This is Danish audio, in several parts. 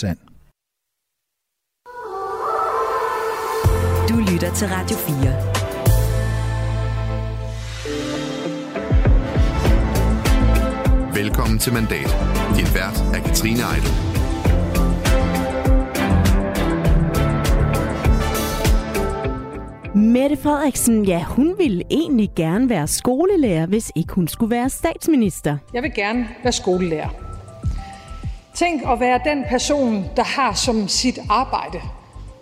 sand. Du lytter til Radio 4. Velkommen til Mandat. Din vært er Katrine Eidel. Mette Frederiksen, ja, hun ville egentlig gerne være skolelærer, hvis ikke hun skulle være statsminister. Jeg vil gerne være skolelærer. Tænk at være den person, der har som sit arbejde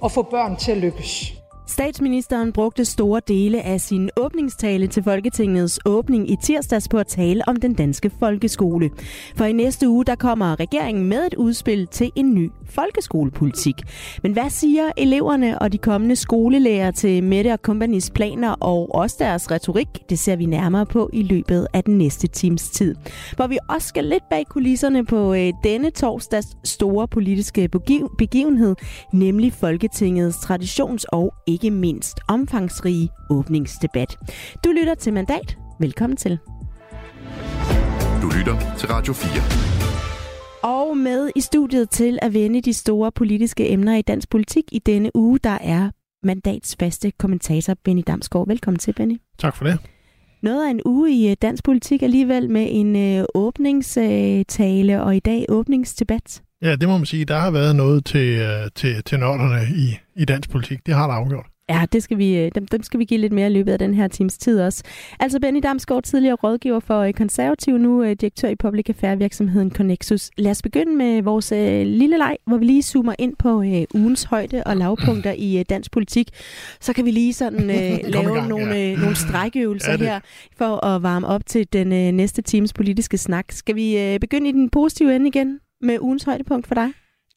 at få børn til at lykkes. Statsministeren brugte store dele af sin åbningstale til Folketingets åbning i tirsdags på at tale om den danske folkeskole. For i næste uge der kommer regeringen med et udspil til en ny folkeskolepolitik. Men hvad siger eleverne og de kommende skolelærer til Mette og Companys planer og også deres retorik? Det ser vi nærmere på i løbet af den næste times tid. Hvor vi også skal lidt bag kulisserne på øh, denne torsdags store politiske begivenhed, nemlig Folketingets traditions- og ikke mindst omfangsrige åbningsdebat. Du lytter til Mandat. Velkommen til. Du lytter til Radio 4. Og med i studiet til at vende de store politiske emner i dansk politik i denne uge, der er mandats faste kommentator Benny Damsgaard. Velkommen til, Benny. Tak for det. Noget af en uge i øh, dansk politik alligevel med en øh, åbningstale og i dag åbningsdebat. Ja, det må man sige. Der har været noget til, øh, til, til nørderne i, i dansk politik. Det har der afgjort. Ja, det skal vi, øh, dem, dem skal vi give lidt mere i løbet af den her times tid også. Altså Benny Damsgaard, tidligere rådgiver for øh, konservativ, nu direktør i public affairs virksomheden Connexus. Lad os begynde med vores øh, lille leg, hvor vi lige zoomer ind på øh, ugens højde og lavpunkter i øh, dansk politik. Så kan vi lige sådan øh, lave gang, nogle, ja. øh, nogle strækøvelser ja, her for at varme op til den øh, næste times politiske snak. Skal vi øh, begynde i den positive ende igen med ugens højdepunkt for dig?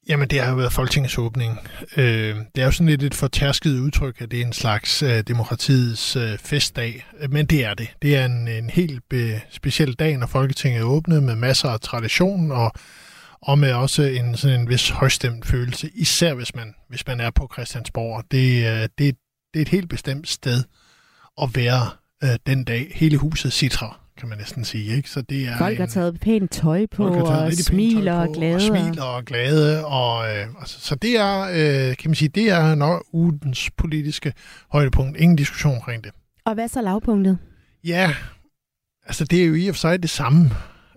Jamen, det har jo været Folketingets åbning. Øh, det er jo sådan lidt et fortærsket udtryk, at det er en slags øh, demokratiets øh, festdag. Men det er det. Det er en, en helt be, speciel dag, når Folketinget er åbnet med masser af tradition og, og med også en, sådan en vis højstemt følelse, især hvis man, hvis man er på Christiansborg. Det, øh, det, det er et helt bestemt sted at være øh, den dag. Hele huset citrer kan man næsten sige. Ikke? Så det er Folk en, har taget pænt tøj på, og smiler og glade. Og smiler og glade. Og, øh, altså, så det er, øh, kan man sige, det er nok ugens politiske højdepunkt. Ingen diskussion omkring det. Og hvad så lavpunktet? Ja, altså det er jo i og for sig det samme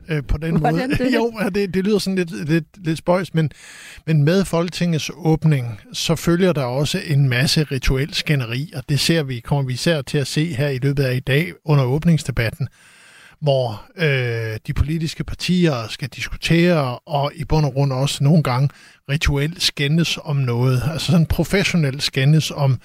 øh, på den Hvordan måde. Det? jo, det, det lyder sådan lidt, lidt, lidt spøjs, men, men med Folketingets åbning, så følger der også en masse rituel skænderi, og det ser vi, kommer vi især til at se her i løbet af i dag under åbningsdebatten hvor øh, de politiske partier skal diskutere, og i bund og grund også nogle gange rituelt skændes om noget. Altså sådan professionelt skændes om,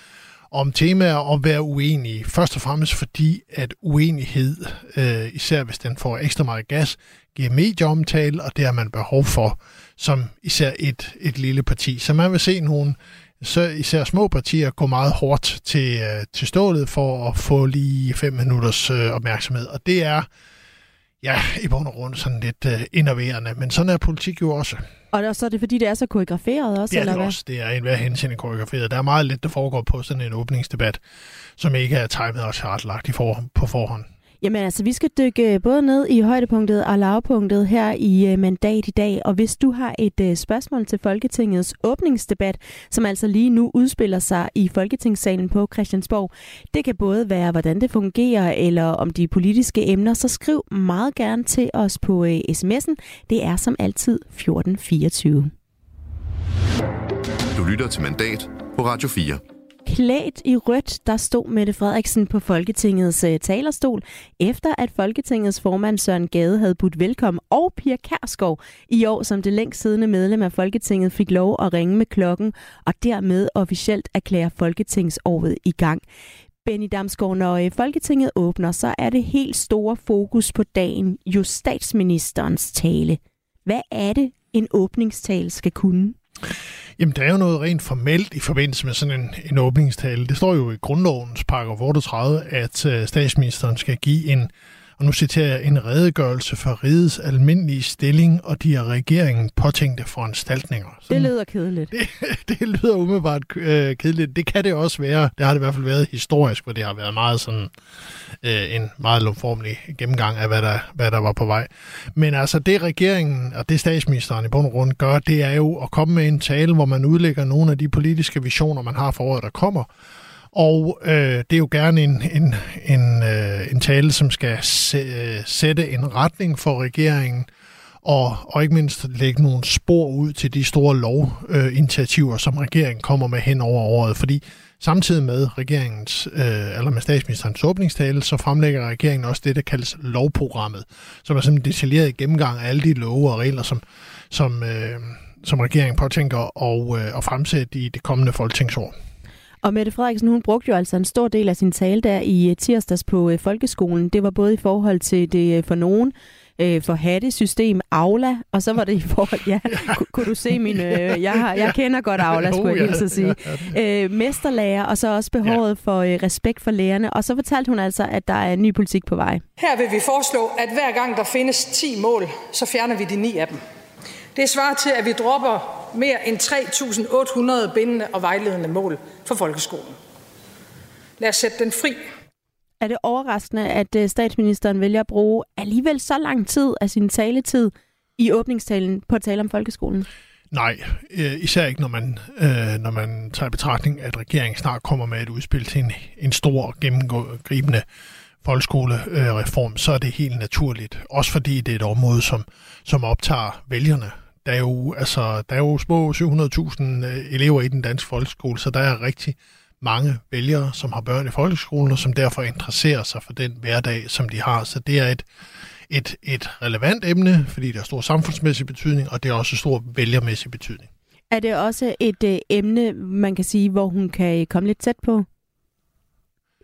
om temaer og være uenige. Først og fremmest fordi, at uenighed, øh, især hvis den får ekstra meget gas, giver medieomtale, og det har man behov for som især et, et lille parti. Så man vil se nogle så især små partier går meget hårdt til, øh, til stålet for at få lige fem minutters øh, opmærksomhed. Og det er, ja, i bund og grund sådan lidt øh, innoverende. Men sådan er politik jo også. Og så er det fordi, det er så koreograferet også, ja, eller det hvad? også. Det er en hver hensyn koreograferet. Der er meget lidt, der foregår på sådan en åbningsdebat, som ikke er timet og chartlagt i for, på forhånd. Jamen altså, vi skal dykke øh, både ned i højdepunktet og lavpunktet her i øh, mandat i dag. Og hvis du har et øh, spørgsmål til Folketingets åbningsdebat, som altså lige nu udspiller sig i Folketingssalen på Christiansborg, det kan både være, hvordan det fungerer, eller om de politiske emner, så skriv meget gerne til os på sms'en. Det er som altid 1424. Du lytter til Mandat på Radio 4. Klædt i rødt, der stod Mette Frederiksen på Folketingets uh, talerstol, efter at Folketingets formand Søren Gade havde budt velkommen, og Pia Kærskov i år som det længst siddende medlem af Folketinget fik lov at ringe med klokken, og dermed officielt erklære Folketingsåret i gang. Benny Damsgaard, når øh, Folketinget åbner, så er det helt store fokus på dagen jo statsministerens tale. Hvad er det, en åbningstale skal kunne? Jamen, der er jo noget rent formelt i forbindelse med sådan en, en åbningstale. Det står jo i grundlovens paragraf 38, at øh, statsministeren skal give en og nu citerer jeg, en redegørelse for rigets almindelige stilling og de af regeringen påtænkte foranstaltninger. Sådan, det lyder kedeligt. Det, det lyder umiddelbart øh, kedeligt. Det kan det også være. Det har det i hvert fald været historisk, hvor det har været meget sådan øh, en meget lovformelig gennemgang af, hvad der, hvad der var på vej. Men altså det regeringen og det statsministeren i bund og grund gør, det er jo at komme med en tale, hvor man udlægger nogle af de politiske visioner, man har for året, der kommer, og øh, det er jo gerne en, en, en, øh, en tale, som skal øh, sætte en retning for regeringen, og, og ikke mindst lægge nogle spor ud til de store lovinitiativer, øh, som regeringen kommer med hen over året. Fordi samtidig med regeringens, øh, eller med statsministerens åbningstale, så fremlægger regeringen også det, der kaldes lovprogrammet, som er sådan en detaljeret gennemgang af alle de love og regler, som, som, øh, som regeringen påtænker at, øh, at fremsætte i det kommende folketingsår. Og Mette Frederiksen, hun brugte jo altså en stor del af sin tale der i øh, tirsdags på øh, folkeskolen. Det var både i forhold til det øh, for nogen, øh, for hattesystem, Aula, og så var det i forhold, ja, kunne, kunne du se min, øh, jeg, har, jeg kender godt Aula, skulle jeg lige sige, øh, mesterlærer, og så også behovet for øh, respekt for lærerne, og så fortalte hun altså, at der er en ny politik på vej. Her vil vi foreslå, at hver gang der findes 10 mål, så fjerner vi de ni af dem. Det svarer til, at vi dropper mere end 3.800 bindende og vejledende mål for folkeskolen. Lad os sætte den fri. Er det overraskende, at øh, statsministeren vælger at bruge alligevel så lang tid af sin taletid i åbningstalen på at tale om folkeskolen? Nej, øh, især ikke, når man, øh, når man tager i betragtning, at regeringen snart kommer med et udspil til en, en stor, gennemgribende folkeskolereform, så er det helt naturligt. Også fordi det er et område, som, som optager vælgerne. Der er jo, altså, der er jo små 700.000 øh, elever i den danske folkeskole, så der er rigtig mange vælgere, som har børn i folkeskolen, og som derfor interesserer sig for den hverdag, som de har. Så det er et, et, et relevant emne, fordi det har stor samfundsmæssig betydning, og det har også stor vælgermæssig betydning. Er det også et øh, emne, man kan sige, hvor hun kan komme lidt tæt på?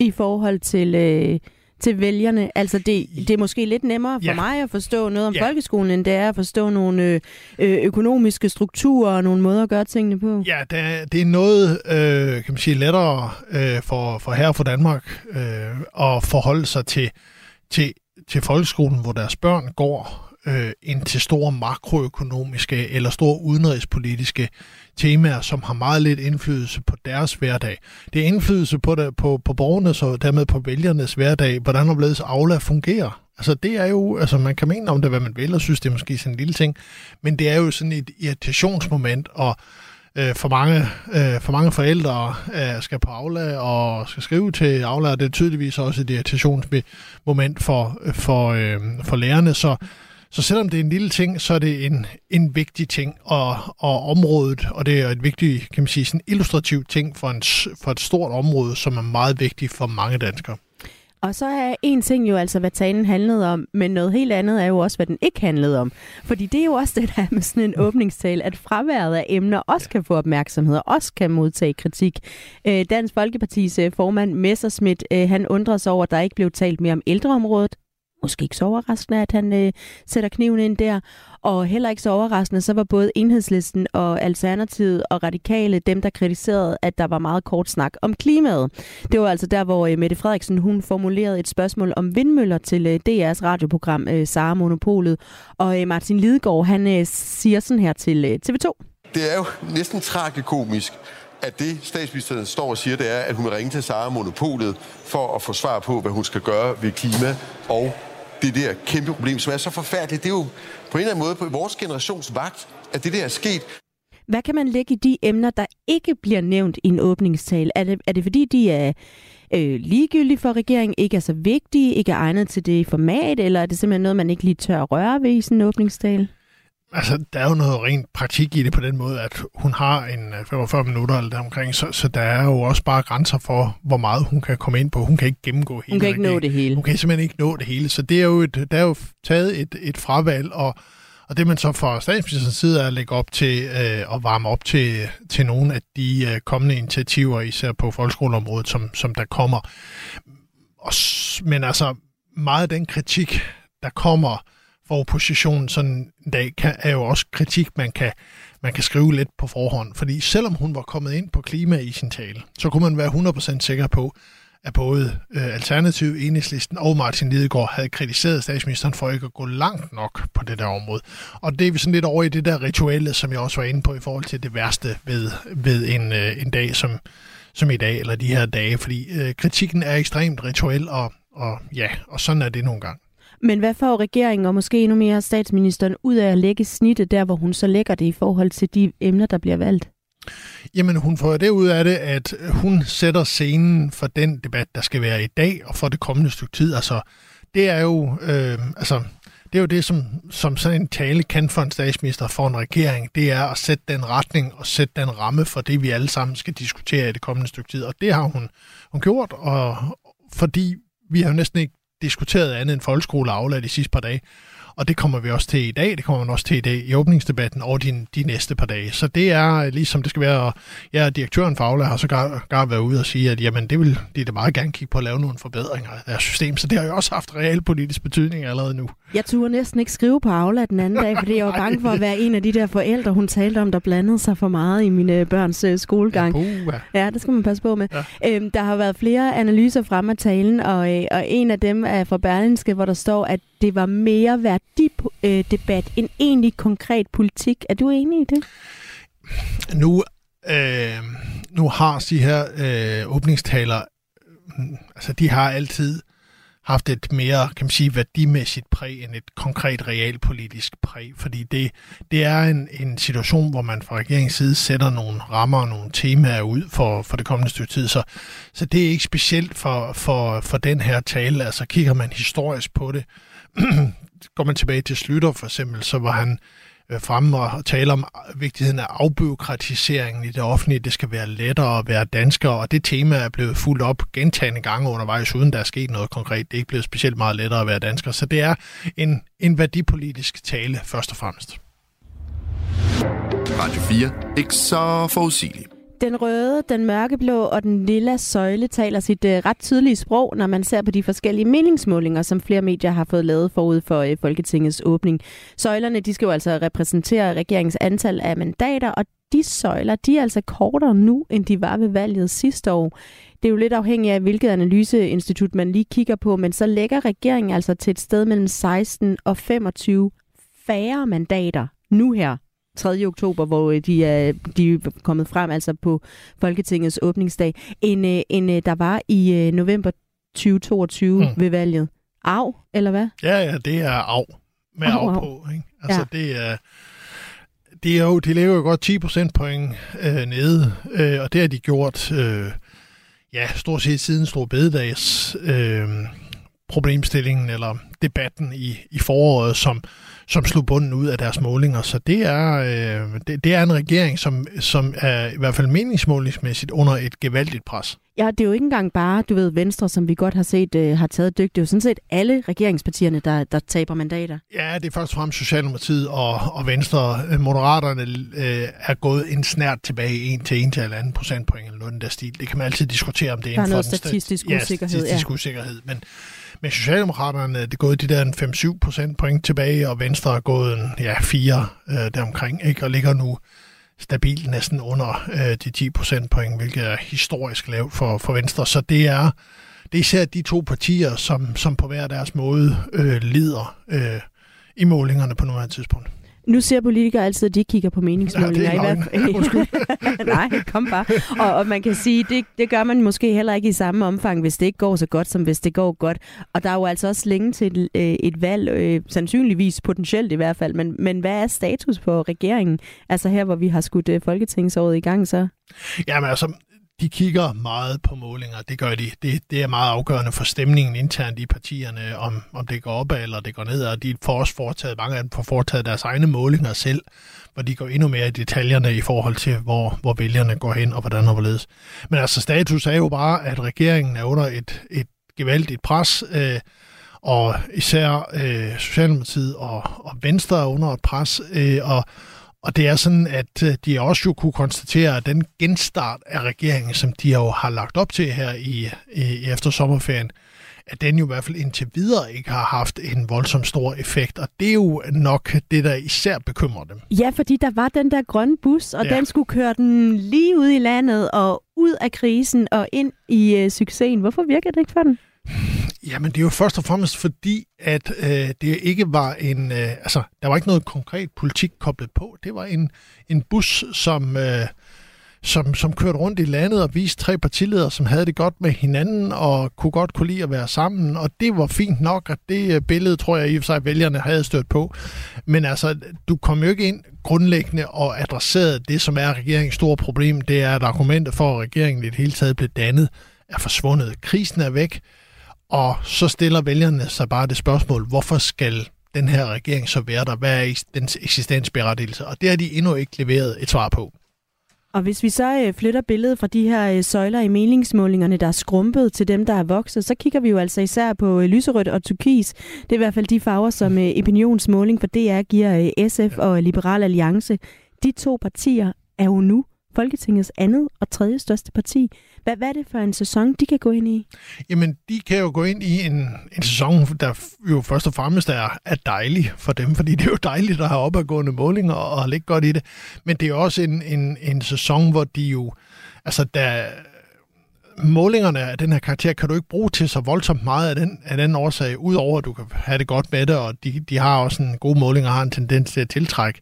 I forhold til... Øh til vælgerne? Altså, det, det er måske lidt nemmere for ja. mig at forstå noget om ja. folkeskolen, end det er at forstå nogle øh, øh, økonomiske strukturer og nogle måder at gøre tingene på. Ja, det er, det er noget, øh, kan man sige, lettere øh, for, for her for Danmark øh, at forholde sig til, til, til folkeskolen, hvor deres børn går, øh, end til store makroøkonomiske eller store udenrigspolitiske temaer, som har meget lidt indflydelse på deres hverdag. Det er indflydelse på, det, på, på borgernes og dermed på vælgernes hverdag, hvordan omledes Aula fungerer. Altså det er jo, altså man kan mene om det, hvad man vil, og synes det er måske sådan en lille ting, men det er jo sådan et irritationsmoment, og øh, for, mange, øh, for mange forældre øh, skal på Aula og skal skrive til Aula, og det er tydeligvis også et irritationsmoment for, øh, for, øh, for lærerne, så så selvom det er en lille ting, så er det en, en vigtig ting, og, og området, og det er et vigtigt, kan man sige, sådan illustrativ ting for, en, for et stort område, som er meget vigtigt for mange danskere. Og så er en ting jo altså, hvad talen handlede om, men noget helt andet er jo også, hvad den ikke handlede om. Fordi det er jo også det der med sådan en åbningstale, at fraværet af emner også kan få opmærksomhed og også kan modtage kritik. Øh, Dansk Folkepartis øh, formand Messersmith, øh, han undrer sig over, at der ikke blev talt mere om ældreområdet måske ikke så overraskende, at han øh, sætter kniven ind der. Og heller ikke så overraskende, så var både Enhedslisten og Alternativet og Radikale dem, der kritiserede, at der var meget kort snak om klimaet. Det var altså der, hvor øh, Mette Frederiksen hun formulerede et spørgsmål om vindmøller til øh, DR's radioprogram øh, Sara Monopolet. Og øh, Martin Lidegaard, han øh, siger sådan her til øh, TV2. Det er jo næsten tragikomisk, at det statsministeren står og siger, det er, at hun vil ringe til Sara Monopolet for at få svar på, hvad hun skal gøre ved klima og det der kæmpe problem, som er så forfærdeligt. Det er jo på en eller anden måde på vores generations vagt, at det der er sket. Hvad kan man lægge i de emner, der ikke bliver nævnt i en åbningstale? Er det, er det fordi, de er øh, ligegyldige for regeringen, ikke er så vigtige, ikke er egnet til det format, eller er det simpelthen noget, man ikke lige tør at røre ved i sådan en åbningstale? Altså, der er jo noget rent praktik i det på den måde, at hun har en 45 øh, minutter eller deromkring, så, så der er jo også bare grænser for, hvor meget hun kan komme ind på. Hun kan ikke gennemgå hele Hun kan ikke nå det hele. Hun kan simpelthen ikke nå det hele. Så det er jo, et, der er jo taget et, et fravalg, og, og det man så fra statsministerens side er at lægge op til øh, at varme op til, til nogle af de øh, kommende initiativer, især på folkeskoleområdet, som, som der kommer. Og, men altså, meget af den kritik, der kommer for oppositionen sådan en dag, kan, er jo også kritik, man kan, man kan skrive lidt på forhånd. Fordi selvom hun var kommet ind på klima i sin tale, så kunne man være 100% sikker på, at både øh, Alternativ, Enhedslisten og Martin Lidegaard havde kritiseret statsministeren for ikke at gå langt nok på det der område. Og det er vi sådan lidt over i det der rituelle, som jeg også var inde på i forhold til det værste ved, ved en, øh, en dag som, som i dag, eller de her dage, fordi øh, kritikken er ekstremt rituel, og, og ja, og sådan er det nogle gange. Men hvad får regeringen og måske endnu mere statsministeren ud af at lægge snittet der, hvor hun så lægger det i forhold til de emner, der bliver valgt? Jamen, hun får det ud af det, at hun sætter scenen for den debat, der skal være i dag og for det kommende stykke tid. Altså, det er jo, øh, altså, det er jo det, som, som sådan en tale kan for en statsminister, for en regering, det er at sætte den retning og sætte den ramme for det, vi alle sammen skal diskutere i det kommende stykke tid. Og det har hun, hun gjort, og fordi vi har jo næsten ikke diskuteret andet end folkeskole og Aula de sidste par dage. Og det kommer vi også til i dag, det kommer man også til i dag i åbningsdebatten og de, de næste par dage. Så det er ligesom det skal være, og ja, direktøren for Aula har så gar, gar været ude og sige, at jamen, det vil de da meget gerne kigge på at lave nogle forbedringer af deres system, så det har jo også haft realpolitisk betydning allerede nu. Jeg turde næsten ikke skrive på Aula den anden dag, fordi jeg var bange for at være en af de der forældre, hun talte om, der blandede sig for meget i mine børns uh, skolegang. Ja, ja, det skal man passe på med. Ja. Øhm, der har været flere analyser frem af talen, og, øh, og en af dem er fra Berlinske, hvor der står, at det var mere værdidebat øh, end egentlig konkret politik. Er du enig i det? Nu, øh, nu har de her øh, åbningstaler, mm, altså de har altid haft et mere, kan man sige, værdimæssigt præg end et konkret realpolitisk præg, fordi det, det er en, en situation, hvor man fra regeringens side sætter nogle rammer og nogle temaer ud for, for det kommende stykke tid, så, så det er ikke specielt for, for, for den her tale, altså kigger man historisk på det, går man tilbage til Slytter for eksempel, så var han øh, fremme og tale om øh, vigtigheden af afbyråkratiseringen i det offentlige. Det skal være lettere at være dansker, og det tema er blevet fuldt op gentagende gange undervejs, uden der er sket noget konkret. Det er ikke blevet specielt meget lettere at være dansker, så det er en, en værdipolitisk tale først og fremmest. Radio 4. Ikke så forudsigeligt. Den røde, den mørkeblå og den lilla søjle taler sit uh, ret tydelige sprog, når man ser på de forskellige meningsmålinger, som flere medier har fået lavet forud for uh, Folketingets åbning. Søjlerne de skal jo altså repræsentere regeringens antal af mandater, og de søjler de er altså kortere nu, end de var ved valget sidste år. Det er jo lidt afhængigt af, hvilket analyseinstitut man lige kigger på, men så lægger regeringen altså til et sted mellem 16 og 25 færre mandater nu her 3. oktober, hvor øh, de er, de er kommet frem altså på Folketingets åbningsdag, end, øh, end øh, der var i november 2022 mm. ved valget. Av, eller hvad? Ja, ja, det er af med af, af på. Ikke? Altså, ja. det er... Det er jo, de ligger jo godt 10% point øh, nede, øh, og det har de gjort, øh, ja, stort set siden Stor Bededags øh, problemstillingen eller debatten i, i foråret, som, som slog bunden ud af deres målinger. Så det er, øh, det, det er en regering, som, som er i hvert fald meningsmålingsmæssigt under et gevaldigt pres. Ja, det er jo ikke engang bare, du ved, Venstre, som vi godt har set øh, har taget dygt. Det er jo sådan set alle regeringspartierne, der, der taber mandater. Ja, det er først og fremmest Socialdemokratiet og, og Venstre. Moderaterne øh, er gået en snært tilbage en til en til eller anden procentpoint eller noget den der stil. Det kan man altid diskutere, om det er inden for noget statistisk usikkerhed. Ja, statistisk ja. usikkerhed. Men, men Socialdemokraterne er det gået de der 5-7 procentpoint tilbage, og Venstre er gået en, ja, 4 øh, deromkring, ikke? og ligger nu stabilt næsten under øh, de 10 procentpoint, hvilket er historisk lavt for, for Venstre. Så det er, det er især de to partier, som, som på hver deres måde øh, lider øh, i målingerne på nuværende tidspunkt. Nu ser politikere altid, at de kigger på meningsmålinger. Ja, i hvert fald. Nej, kom bare. Og, og man kan sige, det, det gør man måske heller ikke i samme omfang, hvis det ikke går så godt, som hvis det går godt. Og der er jo altså også længe til et, øh, et valg, øh, sandsynligvis potentielt i hvert fald. Men, men hvad er status på regeringen? Altså her, hvor vi har skudt øh, Folketingsåret i gang så? Jamen altså, de kigger meget på målinger, det gør de. Det, det er meget afgørende for stemningen internt i partierne, om, om det går op eller det går ned, og de får også foretaget, mange af dem får foretaget deres egne målinger selv, hvor de går endnu mere i detaljerne i forhold til, hvor, hvor vælgerne går hen og hvordan og hvorledes. Men altså status er jo bare, at regeringen er under et, et gevaldigt pres, øh, og især øh, Socialdemokratiet og, og Venstre er under et pres, øh, og og det er sådan, at øh, de også jo kunne konstatere, at den genstart af regeringen, som de jo har lagt op til her i, i efter sommerferien, at den jo i hvert fald indtil videre ikke har haft en voldsom stor effekt. Og det er jo nok det, der især bekymrer dem. Ja, fordi der var den der grønne bus, og ja. den skulle køre den lige ud i landet og ud af krisen og ind i øh, succesen. Hvorfor virker det ikke for den? Jamen, det er jo først og fremmest fordi, at øh, det ikke var en... Øh, altså, der var ikke noget konkret politik koblet på. Det var en, en bus, som... Øh, som, som kørte rundt i landet og viste tre partiledere, som havde det godt med hinanden og kunne godt kunne lide at være sammen. Og det var fint nok, at det øh, billede, tror jeg i og for sig, vælgerne havde stødt på. Men altså, du kom jo ikke ind grundlæggende og adresserede det, som er regeringens store problem. Det er, at argumentet for, at regeringen i det hele taget blev dannet, er forsvundet. Krisen er væk. Og så stiller vælgerne sig bare det spørgsmål, hvorfor skal den her regering så være der? Hvad er dens eksistensberettigelse? Og det har de endnu ikke leveret et svar på. Og hvis vi så øh, flytter billedet fra de her øh, søjler i meningsmålingerne, der er skrumpet til dem, der er vokset, så kigger vi jo altså især på øh, lyserødt og turkis. Det er i hvert fald de farver, som opinionsmåling for DR giver SF og Liberal Alliance. De to partier er jo nu Folketingets andet og tredje største parti. Hvad, hvad er det for en sæson, de kan gå ind i? Jamen, de kan jo gå ind i en, en sæson, der jo først og fremmest er, er dejlig for dem, fordi det er jo dejligt at have opadgående målinger og, og ligge godt i det. Men det er også en, en, en sæson, hvor de jo, altså der, målingerne af den her karakter kan du ikke bruge til så voldsomt meget af den, af den årsag, udover at du kan have det godt med det, og de, de har også en god måling og har en tendens til at tiltrække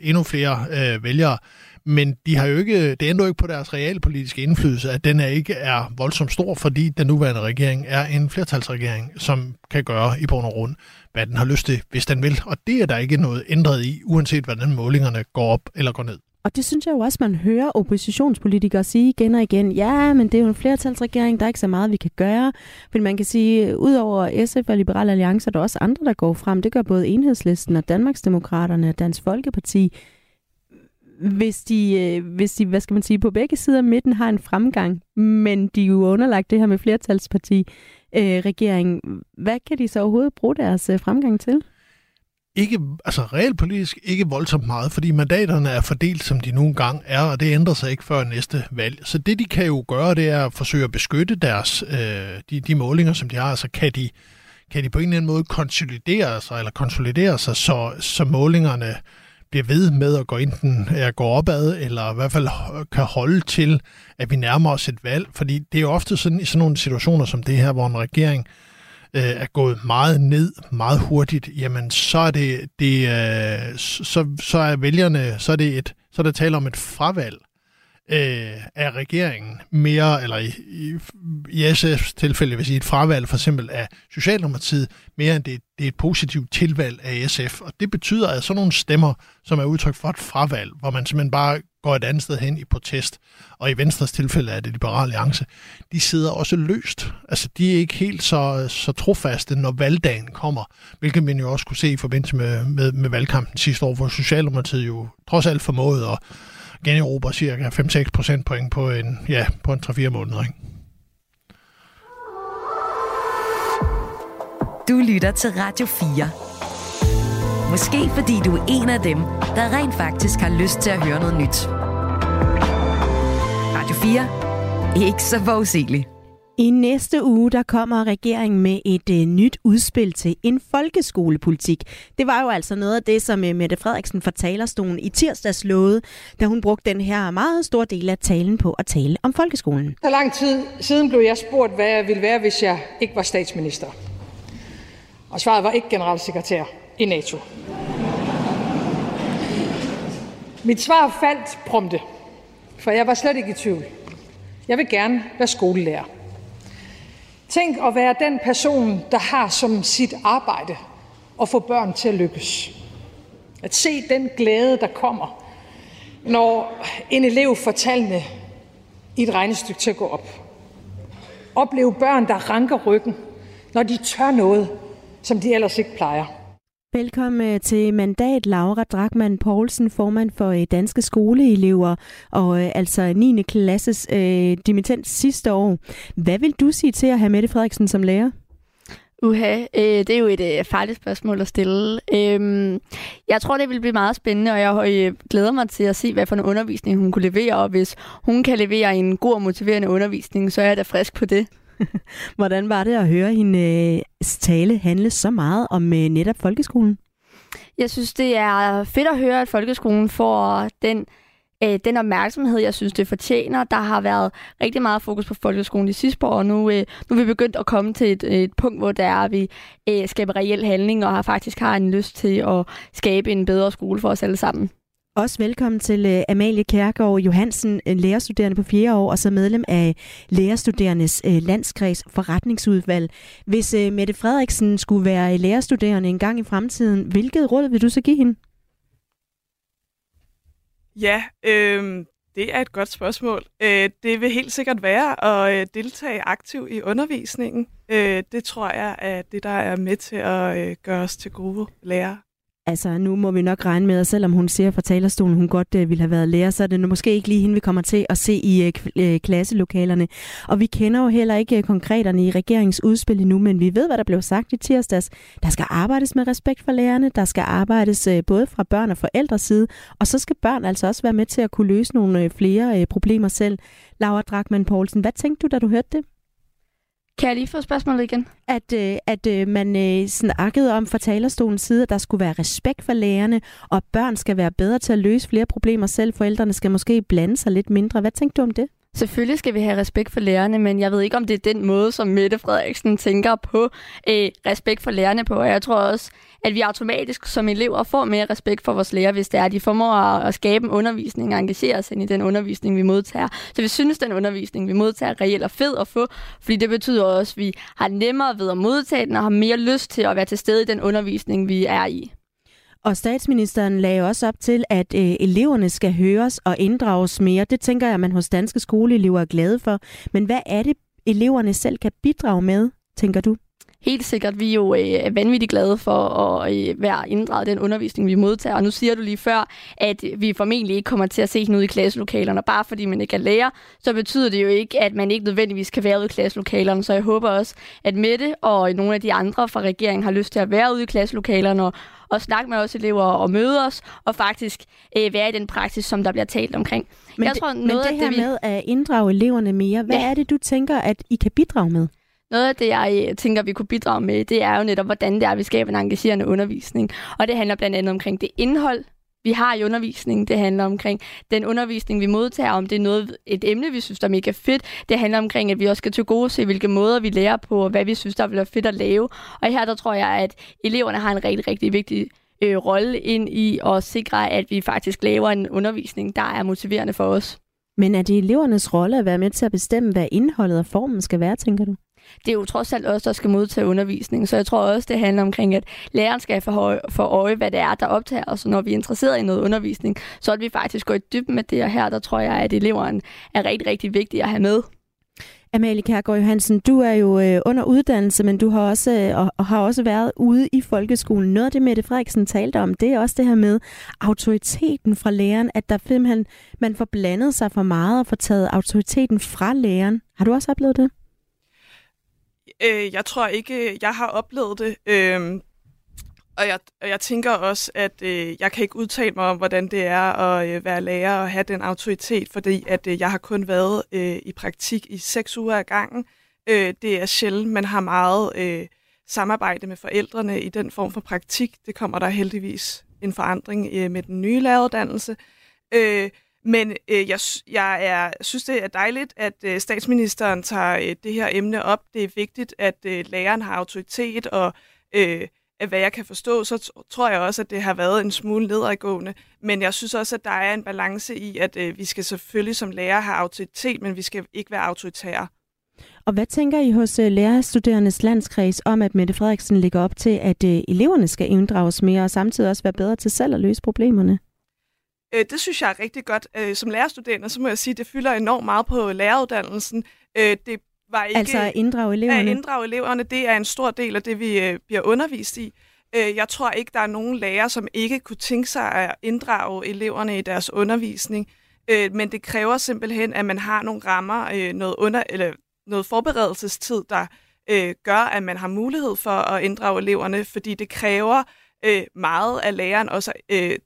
endnu flere øh, vælgere men de har jo ikke, det ændrer jo ikke på deres realpolitiske indflydelse, at den er ikke er voldsomt stor, fordi den nuværende regering er en flertalsregering, som kan gøre i bund og grund, hvad den har lyst til, hvis den vil. Og det er der ikke noget ændret i, uanset hvordan målingerne går op eller går ned. Og det synes jeg jo også, man hører oppositionspolitikere sige igen og igen. Ja, men det er jo en flertalsregering, der er ikke så meget, vi kan gøre. For man kan sige, udover SF og Liberale Alliance, er der også andre, der går frem. Det gør både Enhedslisten og Danmarksdemokraterne og Dansk Folkeparti hvis de, øh, hvis de, hvad skal man sige, på begge sider af midten har en fremgang, men de er jo underlagt det her med flertalsparti øh, regering, hvad kan de så overhovedet bruge deres øh, fremgang til? Ikke, altså realpolitisk ikke voldsomt meget, fordi mandaterne er fordelt, som de nogle gange er, og det ændrer sig ikke før næste valg. Så det, de kan jo gøre, det er at forsøge at beskytte deres, øh, de, de målinger, som de har. Altså kan de, kan de på en eller anden måde konsolidere sig, eller konsolidere sig, så, så målingerne bliver ved med at gå enten at gå opad, eller i hvert fald øh, kan holde til, at vi nærmer os et valg. Fordi det er jo ofte sådan i sådan nogle situationer som det her, hvor en regering øh, er gået meget ned meget hurtigt, jamen så er det, det øh, så, så er vælgerne, så er det et, så er der tale om et fravalg øh, af regeringen mere, eller i, i, i SF's tilfælde, vil sige et fravalg for eksempel af Socialdemokratiet, mere end det, det er et positivt tilvalg af SF. Og det betyder, at sådan nogle stemmer, som er udtryk for et fravalg, hvor man simpelthen bare går et andet sted hen i protest, og i Venstres tilfælde er det Liberale Alliance, de sidder også løst. Altså, de er ikke helt så, så trofaste, når valgdagen kommer, hvilket man jo også kunne se i forbindelse med, med, med valgkampen sidste år, hvor Socialdemokratiet jo trods alt formåede at generobre cirka 5-6 procentpoint på en, ja, på en 3-4 måneder. Ikke? Du lytter til Radio 4. Måske fordi du er en af dem, der rent faktisk har lyst til at høre noget nyt. Radio 4. Ikke så forudsigeligt. I næste uge der kommer regeringen med et øh, nyt udspil til en folkeskolepolitik. Det var jo altså noget af det, som øh, Mette Frederiksen fra talerstolen i tirsdags lovede, da hun brugte den her meget store del af talen på at tale om folkeskolen. Så lang tid siden blev jeg spurgt, hvad jeg ville være, hvis jeg ikke var statsminister. Og svaret var ikke generalsekretær i NATO. Mit svar faldt prompte, for jeg var slet ikke i tvivl. Jeg vil gerne være skolelærer. Tænk at være den person, der har som sit arbejde at få børn til at lykkes. At se den glæde, der kommer, når en elev får tallene i et regnestykke til at gå op. Opleve børn, der ranker ryggen, når de tør noget, som de ellers ikke plejer. Velkommen øh, til mandat Laura Drakman Poulsen, formand for øh, Danske Skoleelever og øh, altså 9. klasses øh, dimittent sidste år. Hvad vil du sige til at have Mette Frederiksen som lærer? Uha, øh, det er jo et øh, farligt spørgsmål at stille. Øh, jeg tror, det vil blive meget spændende, og jeg øh, glæder mig til at se, hvad for en undervisning hun kunne levere. Og hvis hun kan levere en god og motiverende undervisning, så er jeg da frisk på det. Hvordan var det at høre hende øh, tale handle så meget om øh, netop folkeskolen? Jeg synes, det er fedt at høre, at folkeskolen får den øh, den opmærksomhed, jeg synes, det fortjener. Der har været rigtig meget fokus på folkeskolen de sidste par år, og nu, øh, nu er vi begyndt at komme til et, et punkt, hvor der er, vi øh, skaber reel handling, og har faktisk har en lyst til at skabe en bedre skole for os alle sammen. Også velkommen til uh, Amalie Kærgaard Johansen, lærerstuderende på 4. år, og så medlem af Lærerstuderendes uh, Landskreds Forretningsudvalg. Hvis uh, Mette Frederiksen skulle være lærerstuderende en gang i fremtiden, hvilket råd vil du så give hende? Ja, øh, det er et godt spørgsmål. Øh, det vil helt sikkert være at deltage aktivt i undervisningen. Øh, det tror jeg er det, der er med til at øh, gøre os til gode lærere. Altså, nu må vi nok regne med, at selvom hun siger fra talerstolen, hun godt øh, ville have været lærer, så er det nu måske ikke lige hende, vi kommer til at se i øh, øh, klasselokalerne. Og vi kender jo heller ikke øh, konkreterne i regeringsudspil endnu, men vi ved, hvad der blev sagt i tirsdags. Der skal arbejdes med respekt for lærerne, der skal arbejdes øh, både fra børn og forældres side, og så skal børn altså også være med til at kunne løse nogle øh, flere øh, problemer selv. Laura Drakman Poulsen, hvad tænkte du, da du hørte det? Kan jeg lige få spørgsmålet igen? At, øh, at øh, man øh, snakkede om fra talerstolens side, at der skulle være respekt for lærerne, og børn skal være bedre til at løse flere problemer selv. Forældrene skal måske blande sig lidt mindre. Hvad tænkte du om det? Selvfølgelig skal vi have respekt for lærerne, men jeg ved ikke, om det er den måde, som Mette Frederiksen tænker på øh, respekt for lærerne på. Og jeg tror også, at vi automatisk som elever får mere respekt for vores lærer, hvis det er, at de formår at, skabe en undervisning og engagere sig i den undervisning, vi modtager. Så vi synes, den undervisning, vi modtager, er reelt og fed at få, fordi det betyder også, at vi har nemmere ved at modtage den og har mere lyst til at være til stede i den undervisning, vi er i. Og statsministeren lagde også op til, at øh, eleverne skal høres og inddrages mere. Det tænker jeg, at man hos danske skoleelever er glade for. Men hvad er det, eleverne selv kan bidrage med, tænker du? Helt sikkert, vi er jo øh, vanvittigt glade for at øh, være inddraget den undervisning, vi modtager. Og nu siger du lige før, at vi formentlig ikke kommer til at se hende ude i klasselokalerne. Bare fordi man ikke er lærer, så betyder det jo ikke, at man ikke nødvendigvis kan være ude i klasselokalerne. Så jeg håber også, at Mette og nogle af de andre fra regeringen har lyst til at være ude i klasselokalerne og, og snakke med os elever og møde os, og faktisk øh, være i den praksis, som der bliver talt omkring. Men, jeg tror, noget men det her det, vi... med at inddrage eleverne mere, hvad ja. er det, du tænker, at I kan bidrage med? Noget af det, jeg øh, tænker, vi kunne bidrage med, det er jo netop, hvordan det er, at vi skaber en engagerende undervisning. Og det handler blandt andet omkring det indhold, vi har i undervisningen. Det handler omkring den undervisning, vi modtager, om det er noget, et emne, vi synes, der er mega fedt. Det handler omkring, at vi også skal til gode se, hvilke måder vi lærer på, og hvad vi synes, der vil være fedt at lave. Og her der tror jeg, at eleverne har en rigtig, rigtig vigtig øh, rolle ind i at sikre, at vi faktisk laver en undervisning, der er motiverende for os. Men er det elevernes rolle at være med til at bestemme, hvad indholdet og formen skal være, tænker du? Det er jo trods alt også, der skal modtage undervisning. Så jeg tror også, det handler omkring, at læreren skal få for øje, hvad det er, der optager os. når vi er interesseret i noget undervisning, så at vi faktisk går i dybden med det. Og her, der tror jeg, at eleveren er rigtig, rigtig vigtig at have med. Amalie Kærgaard Johansen, du er jo øh, under uddannelse, men du har også, øh, og, og har også været ude i folkeskolen. Noget af det, Mette Frederiksen talte om, det er også det her med autoriteten fra læreren, at der simpelthen, man får blandet sig for meget og får taget autoriteten fra læreren. Har du også oplevet det? Øh, jeg tror ikke, jeg har oplevet det. Øh, og jeg, og jeg tænker også, at øh, jeg kan ikke udtale mig om, hvordan det er at øh, være lærer og have den autoritet, fordi at øh, jeg har kun været øh, i praktik i seks uger ad gangen. Øh, det er sjældent, man har meget øh, samarbejde med forældrene i den form for praktik. Det kommer der heldigvis en forandring øh, med den nye læreruddannelse. Øh, men øh, jeg, jeg er, synes, det er dejligt, at øh, statsministeren tager øh, det her emne op. Det er vigtigt, at øh, læreren har autoritet, og øh, at hvad jeg kan forstå, så tror jeg også, at det har været en smule nedadgående. Men jeg synes også, at der er en balance i, at øh, vi skal selvfølgelig som lærer have autoritet, men vi skal ikke være autoritære. Og hvad tænker I hos uh, lærerstuderendes landskreds om, at Mette Frederiksen ligger op til, at uh, eleverne skal inddrages mere, og samtidig også være bedre til selv at løse problemerne? Øh, det synes jeg er rigtig godt. Øh, som lærerstuderende, så må jeg sige, at det fylder enormt meget på læreruddannelsen. Øh, det var ikke, altså at inddrage eleverne? At inddrage eleverne, det er en stor del af det, vi øh, bliver undervist i. Øh, jeg tror ikke, der er nogen lærer, som ikke kunne tænke sig at inddrage eleverne i deres undervisning. Øh, men det kræver simpelthen, at man har nogle rammer, øh, noget, under, eller noget forberedelsestid, der øh, gør, at man har mulighed for at inddrage eleverne, fordi det kræver øh, meget af læreren også øh,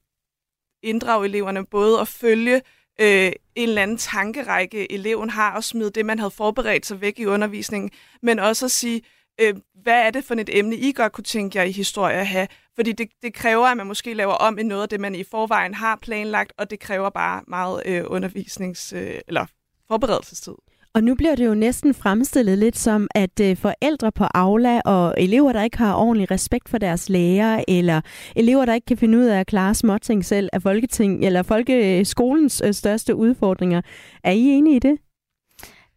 inddrage eleverne, både at følge øh, en eller anden tankerække, eleven har, og smide det, man havde forberedt sig væk i undervisningen, men også at sige, øh, hvad er det for et emne, I godt kunne tænke jer i historie at have? Fordi det, det kræver, at man måske laver om i noget af det, man i forvejen har planlagt, og det kræver bare meget øh, undervisnings- øh, eller forberedelsestid. Og nu bliver det jo næsten fremstillet lidt som, at øh, forældre på Aula og elever, der ikke har ordentlig respekt for deres lærer, eller elever, der ikke kan finde ud af at klare småting selv, er folketing, eller folkeskolens øh, største udfordringer. Er I enige i det?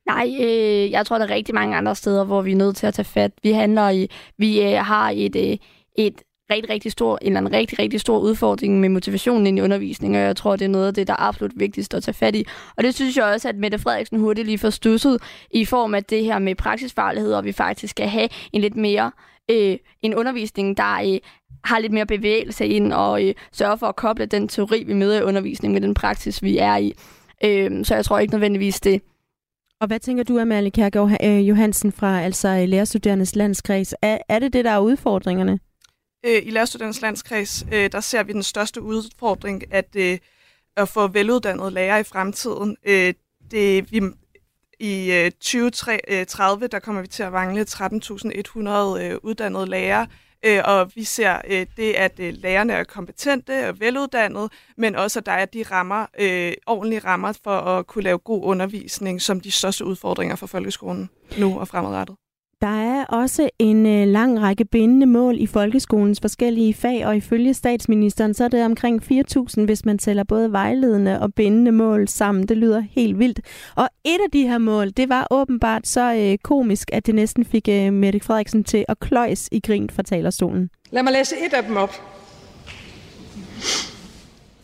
Nej, øh, jeg tror, der er rigtig mange andre steder, hvor vi er nødt til at tage fat. Vi handler i, vi øh, har et, øh, et rigtig, rigtig stor, eller en rigtig, rigtig stor udfordring med motivationen ind i undervisningen, og jeg tror, det er noget af det, der er absolut vigtigst at tage fat i. Og det synes jeg også, at Mette Frederiksen hurtigt lige får stusset i form af det her med praksisfaglighed, og vi faktisk skal have en lidt mere øh, en undervisning, der øh, har lidt mere bevægelse ind og øh, sørge for at koble den teori, vi møder i undervisningen med den praksis, vi er i. Øh, så jeg tror ikke nødvendigvis det. Og hvad tænker du, Amalie Kærgaard øh, Johansen fra altså Lærerstuderendes Landskreds? Er, er det det, der er udfordringerne? Øh, I Lærerstuderendes Landskreds, øh, der ser vi den største udfordring, at, øh, at få veluddannede lærere i fremtiden. Øh, det, vi, I øh, 2030, øh, der kommer vi til at mangle 13.100 øh, uddannede lærere, øh, og vi ser øh, det, at øh, lærerne er kompetente og veluddannede, men også, at der er de rammer, øh, ordentlige rammer for at kunne lave god undervisning, som de største udfordringer for folkeskolen nu og fremadrettet. Der er også en øh, lang række bindende mål i folkeskolens forskellige fag, og ifølge statsministeren, så er det omkring 4.000, hvis man tæller både vejledende og bindende mål sammen. Det lyder helt vildt. Og et af de her mål, det var åbenbart så øh, komisk, at det næsten fik øh, Mette Frederiksen til at kløjs i grin fra talerstolen. Lad mig læse et af dem op.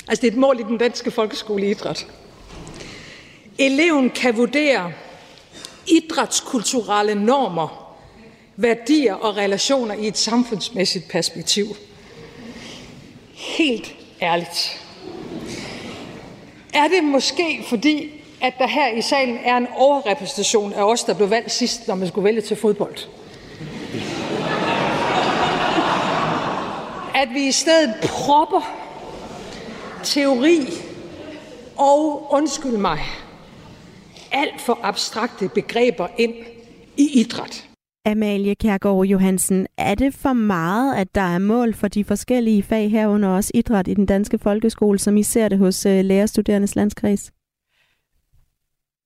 Altså, det er et mål i den danske folkeskole idræt. Eleven kan vurdere idrætskulturelle normer værdier og relationer i et samfundsmæssigt perspektiv. Helt ærligt. Er det måske fordi, at der her i salen er en overrepræsentation af os, der blev valgt sidst, når man skulle vælge til fodbold? At vi i stedet propper teori og, undskyld mig, alt for abstrakte begreber ind i idræt. Amalie Kærgaard Johansen, er det for meget, at der er mål for de forskellige fag herunder også idræt i den danske folkeskole, som I ser det hos øh, Lærerstuderendes Landskreds?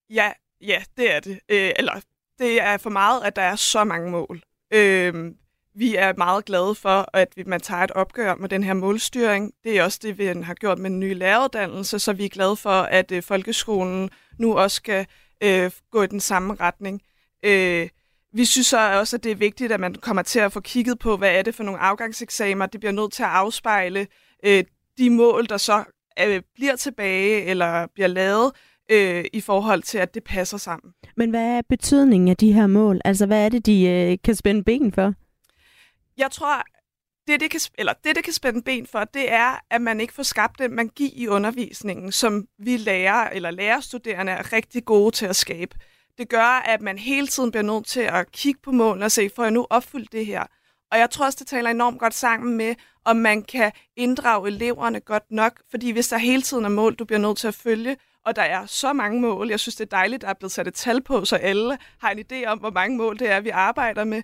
Ja, ja, det er det. Øh, eller det er for meget, at der er så mange mål. Øh, vi er meget glade for, at man tager et opgør med den her målstyring. Det er også det, vi har gjort med den nye læreruddannelse, så vi er glade for, at øh, folkeskolen nu også skal øh, gå i den samme retning. Øh, vi synes så også, at det er vigtigt, at man kommer til at få kigget på, hvad er det for nogle afgangseksamer. Det bliver nødt til at afspejle øh, de mål, der så øh, bliver tilbage eller bliver lavet øh, i forhold til, at det passer sammen. Men hvad er betydningen af de her mål? Altså, hvad er det, de øh, kan spænde ben for? Jeg tror, det det, kan, eller det, det kan spænde ben for, det er, at man ikke får skabt den magi i undervisningen, som vi lærer eller lærerstuderende er rigtig gode til at skabe. Det gør, at man hele tiden bliver nødt til at kigge på målene og se, får jeg nu opfyldt det her? Og jeg tror også, det taler enormt godt sammen med, om man kan inddrage eleverne godt nok. Fordi hvis der hele tiden er mål, du bliver nødt til at følge, og der er så mange mål, jeg synes, det er dejligt, at der er blevet sat et tal på, så alle har en idé om, hvor mange mål det er, vi arbejder med.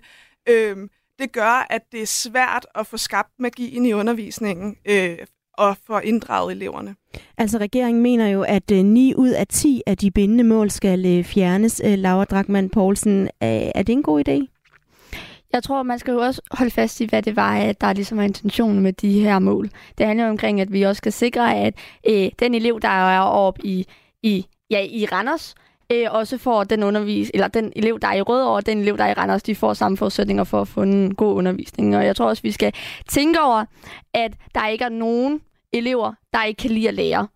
Øhm, det gør, at det er svært at få skabt magien i undervisningen øh, og få inddraget eleverne. Altså regeringen mener jo, at øh, 9 ud af 10 af de bindende mål skal øh, fjernes. Øh, Laura Drakman Poulsen, er, det en god idé? Jeg tror, man skal jo også holde fast i, hvad det var, at der ligesom er intentionen med de her mål. Det handler jo omkring, at vi også skal sikre, at øh, den elev, der er oppe i, i, ja, i Randers, øh, også får den undervis eller den elev, der er i Rødovre, og den elev, der er i Randers, de får samme forudsætninger for at få en god undervisning. Og jeg tror også, vi skal tænke over, at der ikke er nogen elever, der ikke kan lide at lære.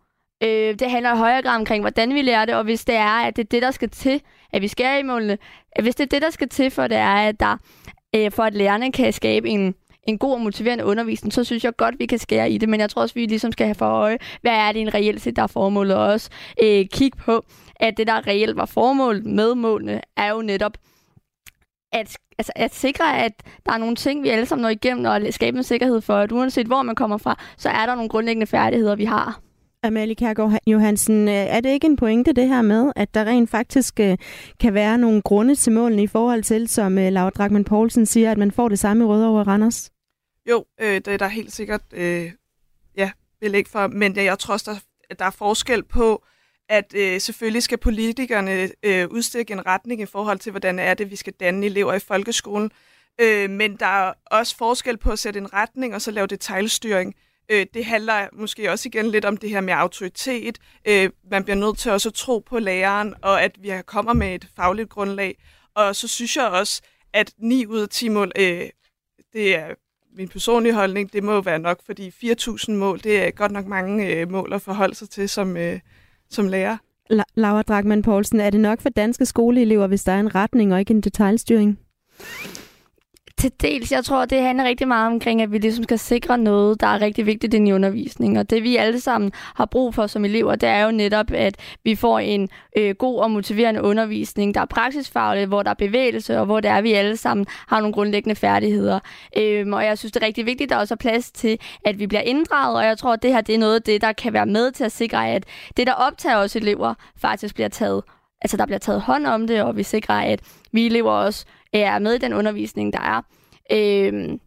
Øh, det handler i højere grad omkring, hvordan vi lærer det, og hvis det er, at det er det, der skal til, at vi skærer i målene, at hvis det er det, der skal til, for det er, at der, øh, for at lærerne kan skabe en, en god og motiverende undervisning, så synes jeg godt, vi kan skære i det, men jeg tror også, vi ligesom skal have for øje, hvad er det en reelt set, der er formålet, og også øh, kigge på, at det, der reelt var formålet med målene, er jo netop at, altså, at sikre, at der er nogle ting, vi alle sammen når igennem, og skabe en sikkerhed for, at uanset hvor man kommer fra, så er der nogle grundlæggende færdigheder, vi har. Amalie Kærgaard Johansen, øh, er det ikke en pointe det her med, at der rent faktisk øh, kan være nogle grunde til målene i forhold til, som øh, Laura Dragman Poulsen siger, at man får det samme i Rødovre og Randers? Jo, øh, det er der helt sikkert øh, ja, belæg for, men jeg tror også, der, der er forskel på, at øh, selvfølgelig skal politikerne øh, udstikke en retning i forhold til, hvordan er det, vi skal danne elever i folkeskolen. Øh, men der er også forskel på at sætte en retning og så lave detaljstyring. Øh, det handler måske også igen lidt om det her med autoritet. Øh, man bliver nødt til også at tro på læreren, og at vi kommer med et fagligt grundlag. Og så synes jeg også, at 9 ud af 10 mål, øh, det er min personlige holdning, det må være nok, fordi 4.000 mål, det er godt nok mange øh, mål at forholde sig til som, øh, som lærer. La- Laura Dragman Poulsen, er det nok for danske skoleelever, hvis der er en retning og ikke en detaljstyring? Til dels. Jeg tror, det handler rigtig meget omkring, at vi ligesom skal sikre noget, der er rigtig vigtigt i undervisningen. Og det vi alle sammen har brug for som elever, det er jo netop, at vi får en øh, god og motiverende undervisning, der er praksisfaglig, hvor der er bevægelse, og hvor det er, at vi alle sammen har nogle grundlæggende færdigheder. Øhm, og jeg synes, det er rigtig vigtigt, at der også er plads til, at vi bliver inddraget, og jeg tror, at det her det er noget af det, der kan være med til at sikre, at det, der optager os elever, faktisk bliver taget altså der bliver taget hånd om det, og vi sikrer, at vi elever også er med i den undervisning, der er. Øhm,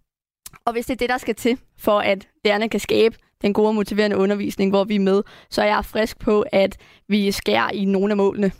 og hvis det er det, der skal til, for at lærerne kan skabe den gode og motiverende undervisning, hvor vi er med, så er jeg frisk på, at vi skærer i nogle af målene.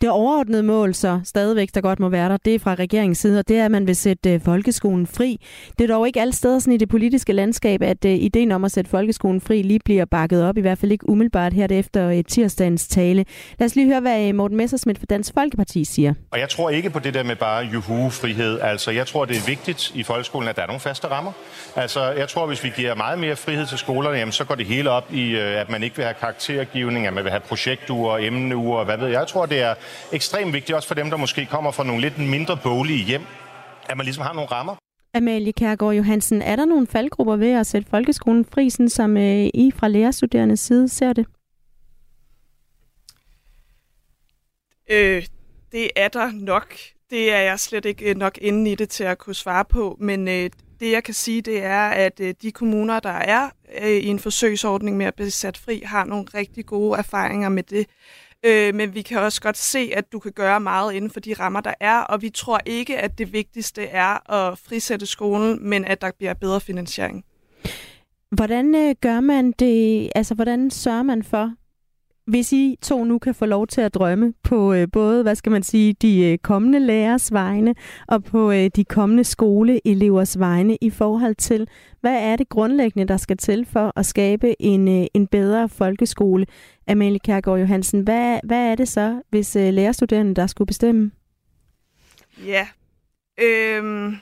Det overordnede mål, så stadigvæk der godt må være der, det er fra regeringens side, og det er, at man vil sætte øh, folkeskolen fri. Det er dog ikke alle steder sådan i det politiske landskab, at øh, ideen om at sætte folkeskolen fri lige bliver bakket op, i hvert fald ikke umiddelbart her efter øh, tirsdagens tale. Lad os lige høre, hvad Morten Messersmith fra Dansk Folkeparti siger. Og jeg tror ikke på det der med bare juhu-frihed. Altså, jeg tror, det er vigtigt i folkeskolen, at der er nogle faste rammer. Altså, jeg tror, hvis vi giver meget mere frihed til skolerne, jamen, så går det hele op i, at man ikke vil have karaktergivning, at man vil have projektuger, emneuger, hvad ved jeg. Jeg tror, det er ekstremt vigtigt, også for dem, der måske kommer fra nogle lidt mindre bolige hjem, at man ligesom har nogle rammer. Amalie Kærgaard Johansen, er der nogle faldgrupper ved at sætte folkeskolen fri, sådan som øh, I fra lærerstuderendes side ser det? Øh, det er der nok. Det er jeg slet ikke øh, nok inde i det til at kunne svare på, men øh, det jeg kan sige, det er, at øh, de kommuner, der er øh, i en forsøgsordning med at blive sat fri, har nogle rigtig gode erfaringer med det. Øh, men vi kan også godt se, at du kan gøre meget inden for de rammer, der er, og vi tror ikke, at det vigtigste er at frisætte skolen, men at der bliver bedre finansiering. Hvordan øh, gør man det? Altså, hvordan sørger man for, hvis I to nu kan få lov til at drømme på øh, både, hvad skal man sige, de øh, kommende lærers vegne og på øh, de kommende skoleelevers vegne i forhold til, hvad er det grundlæggende, der skal til for at skabe en, øh, en bedre folkeskole? Amalie Kærgaard Johansen, hvad, hvad er det så, hvis øh, lærerstuderende der skulle bestemme? Ja, øhm...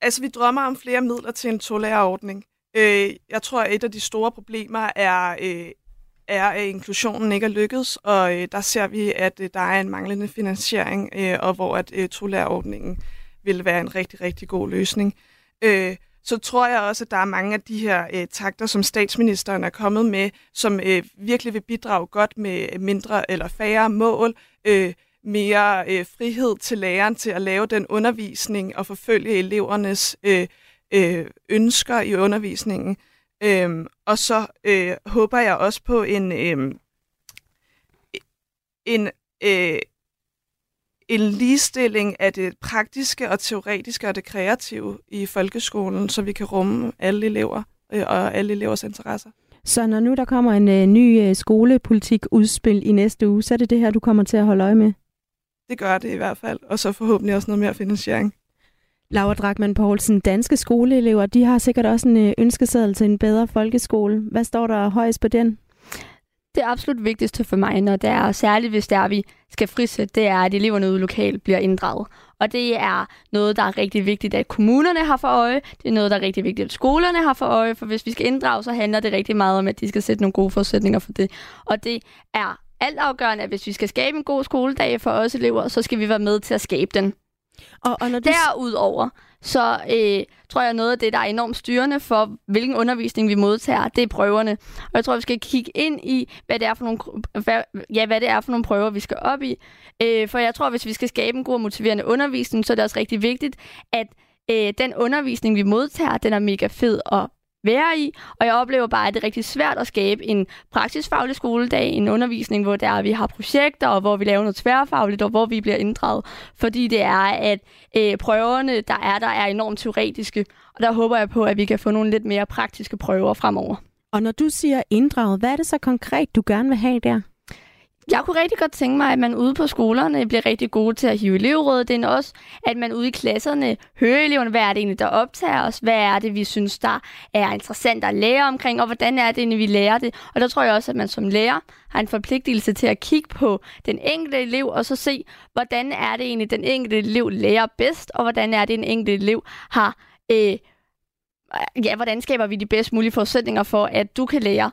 altså vi drømmer om flere midler til en tolærerordning. Øh, jeg tror, at et af de store problemer er, øh, er at inklusionen ikke er lykkedes, og øh, der ser vi, at øh, der er en manglende finansiering, øh, og hvor at øh, tolærerordningen vil være en rigtig, rigtig god løsning. Øh, så tror jeg også, at der er mange af de her øh, takter, som statsministeren er kommet med, som øh, virkelig vil bidrage godt med mindre eller færre mål, øh, mere øh, frihed til læreren til at lave den undervisning og forfølge elevernes øh, øh, ønsker i undervisningen. Øhm, og så øh, håber jeg også på en, øh, en, øh, en ligestilling af det praktiske og teoretiske og det kreative i folkeskolen, så vi kan rumme alle elever øh, og alle elevers interesser. Så når nu der kommer en øh, ny øh, skolepolitik udspil i næste uge, så er det det her, du kommer til at holde øje med? Det gør det i hvert fald, og så forhåbentlig også noget mere finansiering. Laura Drakman Poulsen, danske skoleelever, de har sikkert også en øh, ønskeseddel til en bedre folkeskole. Hvad står der højst på den? Det absolut vigtigste for mig, når det er, særligt hvis det er, vi skal frisætte, det er, at eleverne ude lokalt bliver inddraget. Og det er noget, der er rigtig vigtigt, at kommunerne har for øje. Det er noget, der er rigtig vigtigt, at skolerne har for øje. For hvis vi skal inddrage, så handler det rigtig meget om, at de skal sætte nogle gode forudsætninger for det. Og det er altafgørende, at hvis vi skal skabe en god skoledag for os elever, så skal vi være med til at skabe den. Og, og når du... Derudover, så øh, tror jeg, noget af det, der er enormt styrende for, hvilken undervisning vi modtager, det er prøverne. Og jeg tror, vi skal kigge ind i, hvad det er for nogle, hvad, ja, hvad det er for nogle prøver, vi skal op i. Øh, for jeg tror, hvis vi skal skabe en god og motiverende undervisning, så er det også rigtig vigtigt, at øh, den undervisning, vi modtager, den er mega fed og være i, og jeg oplever bare, at det er rigtig svært at skabe en praksisfaglig skoledag, en undervisning, hvor der vi har projekter, og hvor vi laver noget tværfagligt, og hvor vi bliver inddraget, fordi det er, at øh, prøverne, der er der, er enormt teoretiske, og der håber jeg på, at vi kan få nogle lidt mere praktiske prøver fremover. Og når du siger inddraget, hvad er det så konkret, du gerne vil have der? Jeg kunne rigtig godt tænke mig, at man ude på skolerne bliver rigtig gode til at hive elevrådet ind også, at man ude i klasserne hører eleverne, hvad er det egentlig, der optager os, hvad er det, vi synes, der er interessant at lære omkring, og hvordan er det egentlig, vi lærer det. Og der tror jeg også, at man som lærer har en forpligtelse til at kigge på den enkelte elev, og så se, hvordan er det egentlig, den enkelte elev lærer bedst, og hvordan er det, den enkelte elev har... Øh, ja, hvordan skaber vi de bedst mulige forudsætninger for, at du kan lære,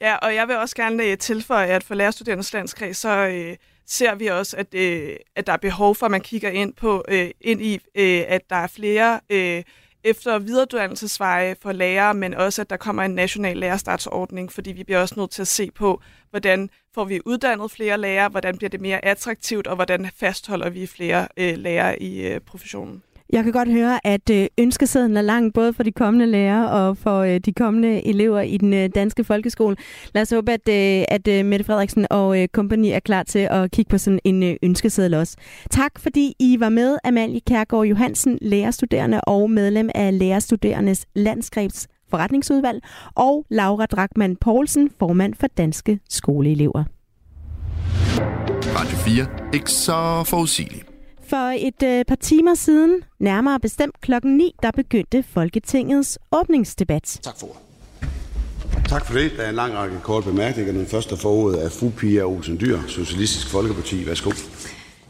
Ja, og jeg vil også gerne øh, tilføje, at for Lærerstuderendes Landskreds, så øh, ser vi også, at, øh, at der er behov for, at man kigger ind på øh, ind i, øh, at der er flere øh, efter- og videreuddannelsesveje for lærere, men også, at der kommer en national lærerstartsordning, fordi vi bliver også nødt til at se på, hvordan får vi uddannet flere lærere, hvordan bliver det mere attraktivt, og hvordan fastholder vi flere øh, lærere i øh, professionen. Jeg kan godt høre, at øh, ønskesedlen er lang, både for de kommende lærere og for øh, de kommende elever i den øh, danske folkeskole. Lad os håbe, at, at Mette Frederiksen og kompagni er klar til at kigge på sådan en ønskeseddel også. Tak, fordi I var med, Amalie Kærgaard Johansen, lærerstuderende og medlem af Lærerstuderendes Landskrebs forretningsudvalg, og Laura Drakman Poulsen, formand for Danske Skoleelever. Radio 4. Ikke så forudsigeligt. For et øh, par timer siden, nærmere bestemt klokken 9, der begyndte Folketingets åbningsdebat. Tak for Tak for det. Der er en lang række korte bemærkninger. Den første for ordet er fru Pia Olsen Dyr, Socialistisk Folkeparti. Værsgo.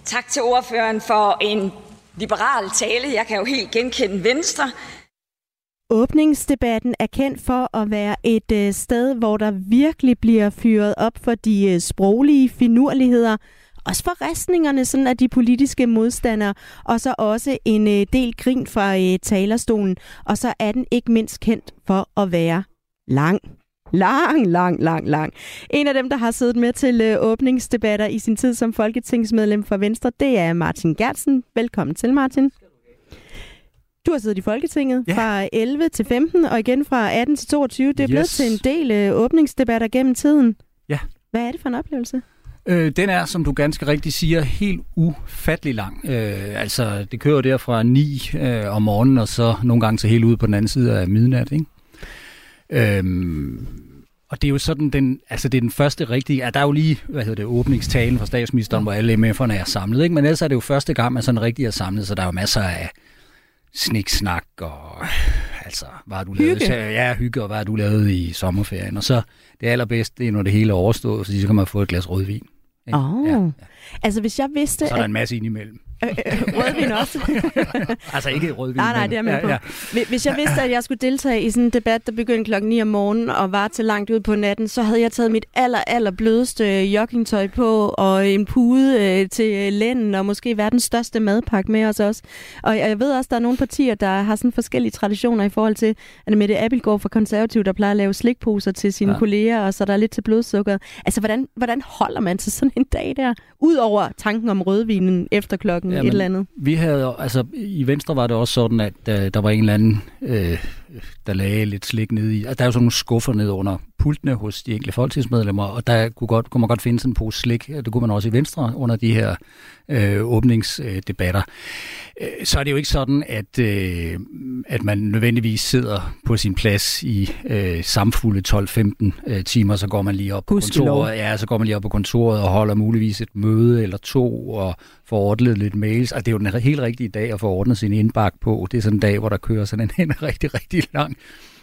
Tak til ordføreren for en liberal tale. Jeg kan jo helt genkende Venstre. Åbningsdebatten er kendt for at være et øh, sted, hvor der virkelig bliver fyret op for de øh, sproglige finurligheder – også for restningerne sådan af de politiske modstandere, og så også en øh, del grin fra øh, talerstolen. Og så er den ikke mindst kendt for at være lang. Lang, lang, lang, lang. En af dem, der har siddet med til øh, åbningsdebatter i sin tid som folketingsmedlem for Venstre, det er Martin Gertsen. Velkommen til, Martin. Du har siddet i Folketinget ja. fra 11 til 15, og igen fra 18 til 22. Det er yes. blevet til en del øh, åbningsdebatter gennem tiden. Ja. Hvad er det for en oplevelse? Øh, den er, som du ganske rigtigt siger, helt ufattelig lang. Øh, altså, det kører der fra 9 øh, om morgenen, og så nogle gange til helt ud på den anden side af midnat, ikke? Øhm, og det er jo sådan, den, altså det er den første rigtige, ja, der er jo lige, hvad hedder det, åbningstalen fra statsministeren, hvor alle MF'erne er samlet, ikke? Men ellers er det jo første gang, man sådan rigtig er samlet, så der er jo masser af sniksnak og altså, hvad du hygge. lavet? Ja, hygge, og hvad du lavet i sommerferien? Og så det allerbedste, det er, når det hele er overstået, så kan man få et glas rødvin. Åh, oh. ja, ja. altså hvis jeg vidste... Så er der en masse ind imellem. Øh, øh, rødvin også. altså ikke rødvin. Nej, nej, det er med på. Ja. Hvis jeg vidste, at jeg skulle deltage i sådan en debat, der begyndte klokken 9 om morgenen og var til langt ud på natten, så havde jeg taget mit aller, aller blødeste joggingtøj på og en pude øh, til lænden og måske verdens største madpakke med os også. Og jeg ved også, at der er nogle partier, der har sådan forskellige traditioner i forhold til, at Mette Abelgaard fra Konservativ, der plejer at lave slikposer til sine ja. kolleger, og så der er lidt til blodsukker. Altså, hvordan, hvordan holder man til sådan en dag der? Udover tanken om rødvinen efter klokken Jamen, et eller andet? Vi havde, altså i Venstre var det også sådan, at uh, der var en eller anden, uh, der lagde lidt slik ned i. Altså, der er jo sådan nogle skuffer ned under pultene hos de enkelte folketingsmedlemmer, og der kunne, godt, kunne man godt finde sådan en pose slik. Det kunne man også i Venstre under de her øh, åbningsdebatter. Øh, så er det jo ikke sådan, at, øh, at man nødvendigvis sidder på sin plads i øh, samfulde 12-15 øh, timer, så går man lige op på kontoret. Ja, så går man lige op på kontoret og holder muligvis et møde eller to og får ordnet lidt mails. Altså, det er jo den helt rigtige dag at få ordnet sin indbakke på. Det er sådan en dag, hvor der kører sådan en, en rigtig, rigtig lang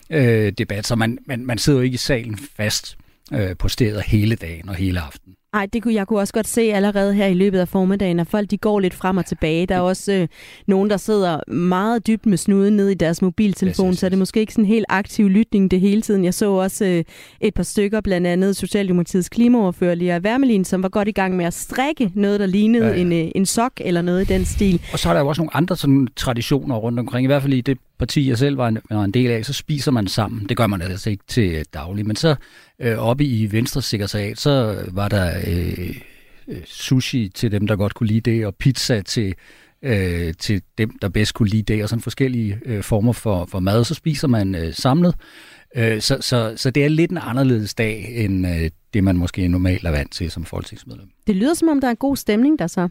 øh, debat, så man, man, man sidder jo ikke i salen fast øh, på stedet hele dagen og hele aftenen. Nej, det kunne jeg kunne også godt se allerede her i løbet af formiddagen, at folk de går lidt frem og tilbage. Der er også øh, nogen, der sidder meget dybt med snuden ned i deres mobiltelefon, så er det måske ikke sådan en helt aktiv lytning det hele tiden. Jeg så også øh, et par stykker, blandt andet Socialdemokratiets klimaoverfører Lia Wermelin, som var godt i gang med at strikke noget, der lignede ja, ja. En, øh, en sok eller noget i den stil. Og så er der jo også nogle andre sådan, traditioner rundt omkring, i hvert fald i det parti, jeg selv var en, var en del af, så spiser man sammen. Det gør man altså ikke til daglig, men så øh, oppe i Venstre sekretariat, så var der øh, øh, sushi til dem, der godt kunne lide det, og pizza til øh, til dem, der bedst kunne lide det, og sådan forskellige øh, former for, for mad, så spiser man øh, samlet. Øh, så, så, så det er lidt en anderledes dag, end øh, det man måske normalt er vant til som folketingsmedlem. Det lyder som om, der er en god stemning der så.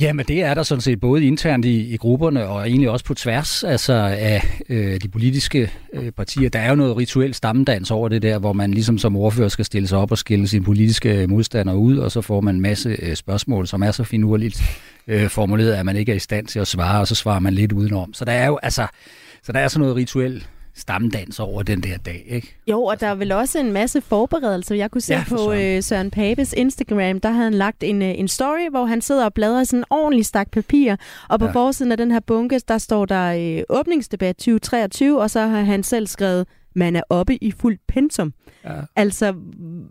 Ja, men det er der sådan set både internt i, i grupperne og egentlig også på tværs altså af øh, de politiske øh, partier. Der er jo noget rituel stammedans over det der, hvor man ligesom som ordfører skal stille sig op og skille sine politiske øh, modstandere ud, og så får man en masse øh, spørgsmål, som er så finurligt øh, formuleret, at man ikke er i stand til at svare, og så svarer man lidt udenom. Så der er jo altså, så der er sådan noget rituel stamdans over den der dag, ikke? Jo, og der er vel også en masse forberedelser. Jeg kunne se ja, på øh, Søren Papes Instagram, der havde han lagt en, øh, en story, hvor han sidder og bladrer sådan en ordentlig stak papir, og på ja. forsiden af den her bunke, der står der øh, åbningsdebat 2023, og så har han selv skrevet man er oppe i fuld pensum. Ja. Altså,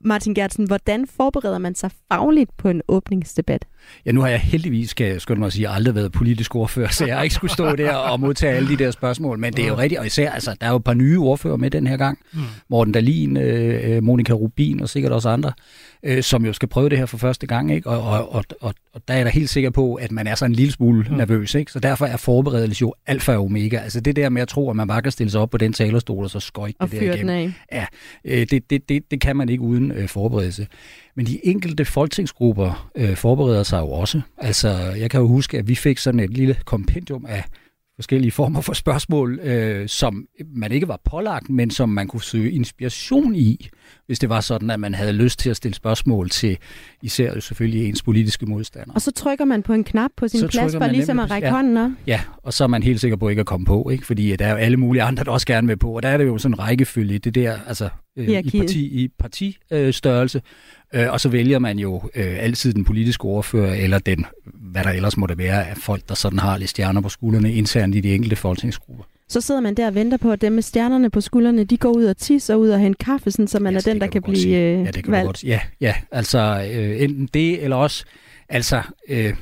Martin Gertsen, hvordan forbereder man sig fagligt på en åbningsdebat? Ja, nu har jeg heldigvis, skal jeg skynde mig at sige, aldrig været politisk ordfører, så jeg har ikke skulle stå der og modtage alle de der spørgsmål. Men det er jo rigtigt, og især, altså, der er jo et par nye ordfører med den her gang. Mm. Morten Dalin, øh, øh Monika Rubin og sikkert også andre, øh, som jo skal prøve det her for første gang. Ikke? Og, og, og, og, og der er jeg da helt sikker på, at man er så en lille smule mm. nervøs. Ikke? Så derfor er forberedelse jo alfa og omega. Altså det der med at tro, at man bare kan stille sig op på den talerstol og så skøjte det der igennem. Ja, øh, det, det, det, det kan man ikke uden øh, forberedelse. Men de enkelte folketingsgrupper øh, forbereder sig jo også. Altså, jeg kan jo huske, at vi fik sådan et lille kompendium af forskellige former for spørgsmål, øh, som man ikke var pålagt, men som man kunne søge inspiration i, hvis det var sådan, at man havde lyst til at stille spørgsmål til især selvfølgelig ens politiske modstandere. Og så trykker man på en knap på sin så plads, for ligesom at række ja, hånden op? Ja, og så er man helt sikker på ikke at komme på, ikke? fordi der er jo alle mulige andre, der også gerne vil på, og der er det jo sådan en rækkefølge, det der, altså øh, i, parti, i partistørrelse, øh, og så vælger man jo øh, altid den politiske ordfører, eller den, hvad der ellers måtte være, af folk, der sådan har lidt stjerner på skuldrene internt i de enkelte folketingsgrupper. Så sidder man der og venter på, at dem med stjernerne på skuldrene, de går ud og tisser ud og henter kaffe, sådan, så man ja, er den, der kan, kan blive øh, Ja, det kan valgt. godt Ja, ja, altså øh, enten det, eller også, altså... Øh,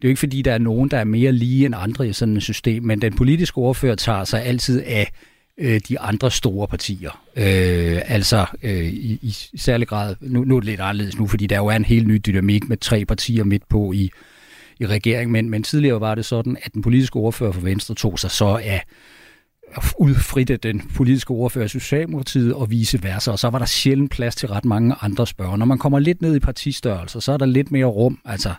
det er jo ikke fordi, der er nogen, der er mere lige end andre i sådan et system, men den politiske ordfører tager sig altid af øh, de andre store partier. Øh, altså øh, i, i særlig grad, nu, nu er det lidt anderledes nu, fordi der jo er en helt ny dynamik med tre partier midt på i, i regeringen, men, men tidligere var det sådan, at den politiske ordfører for Venstre tog sig så af udfritte den politiske ordfører af Socialdemokratiet og vice versa, og så var der sjældent plads til ret mange andre spørger. Når man kommer lidt ned i partistørrelse, så er der lidt mere rum, altså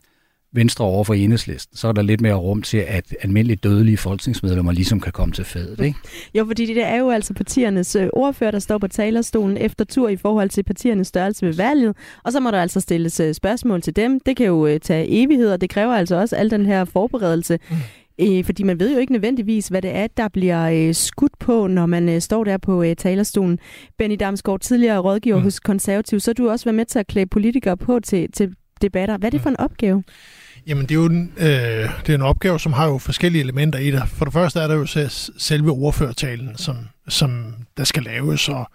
Venstre over for enhedslisten, så er der lidt mere rum til, at almindelige dødelige folketingsmedlemmer ligesom kan komme til fadet, ikke? Jo, fordi det er jo altså partiernes øh, ordfører, der står på talerstolen efter tur i forhold til partiernes størrelse ved valget, og så må der altså stilles øh, spørgsmål til dem. Det kan jo øh, tage evigheder, det kræver altså også al den her forberedelse. Mm. Øh, fordi man ved jo ikke nødvendigvis, hvad det er, der bliver øh, skudt på, når man øh, står der på øh, talerstolen. Benny Damsgaard, tidligere rådgiver mm. hos Konservativ, så har du også været med til at klæde politikere på til, til debatter. Hvad er det for en opgave? Jamen, det er jo en, øh, det er en opgave, som har jo forskellige elementer i det. For det første er der jo selve ordførertalen, som, som der skal laves, og,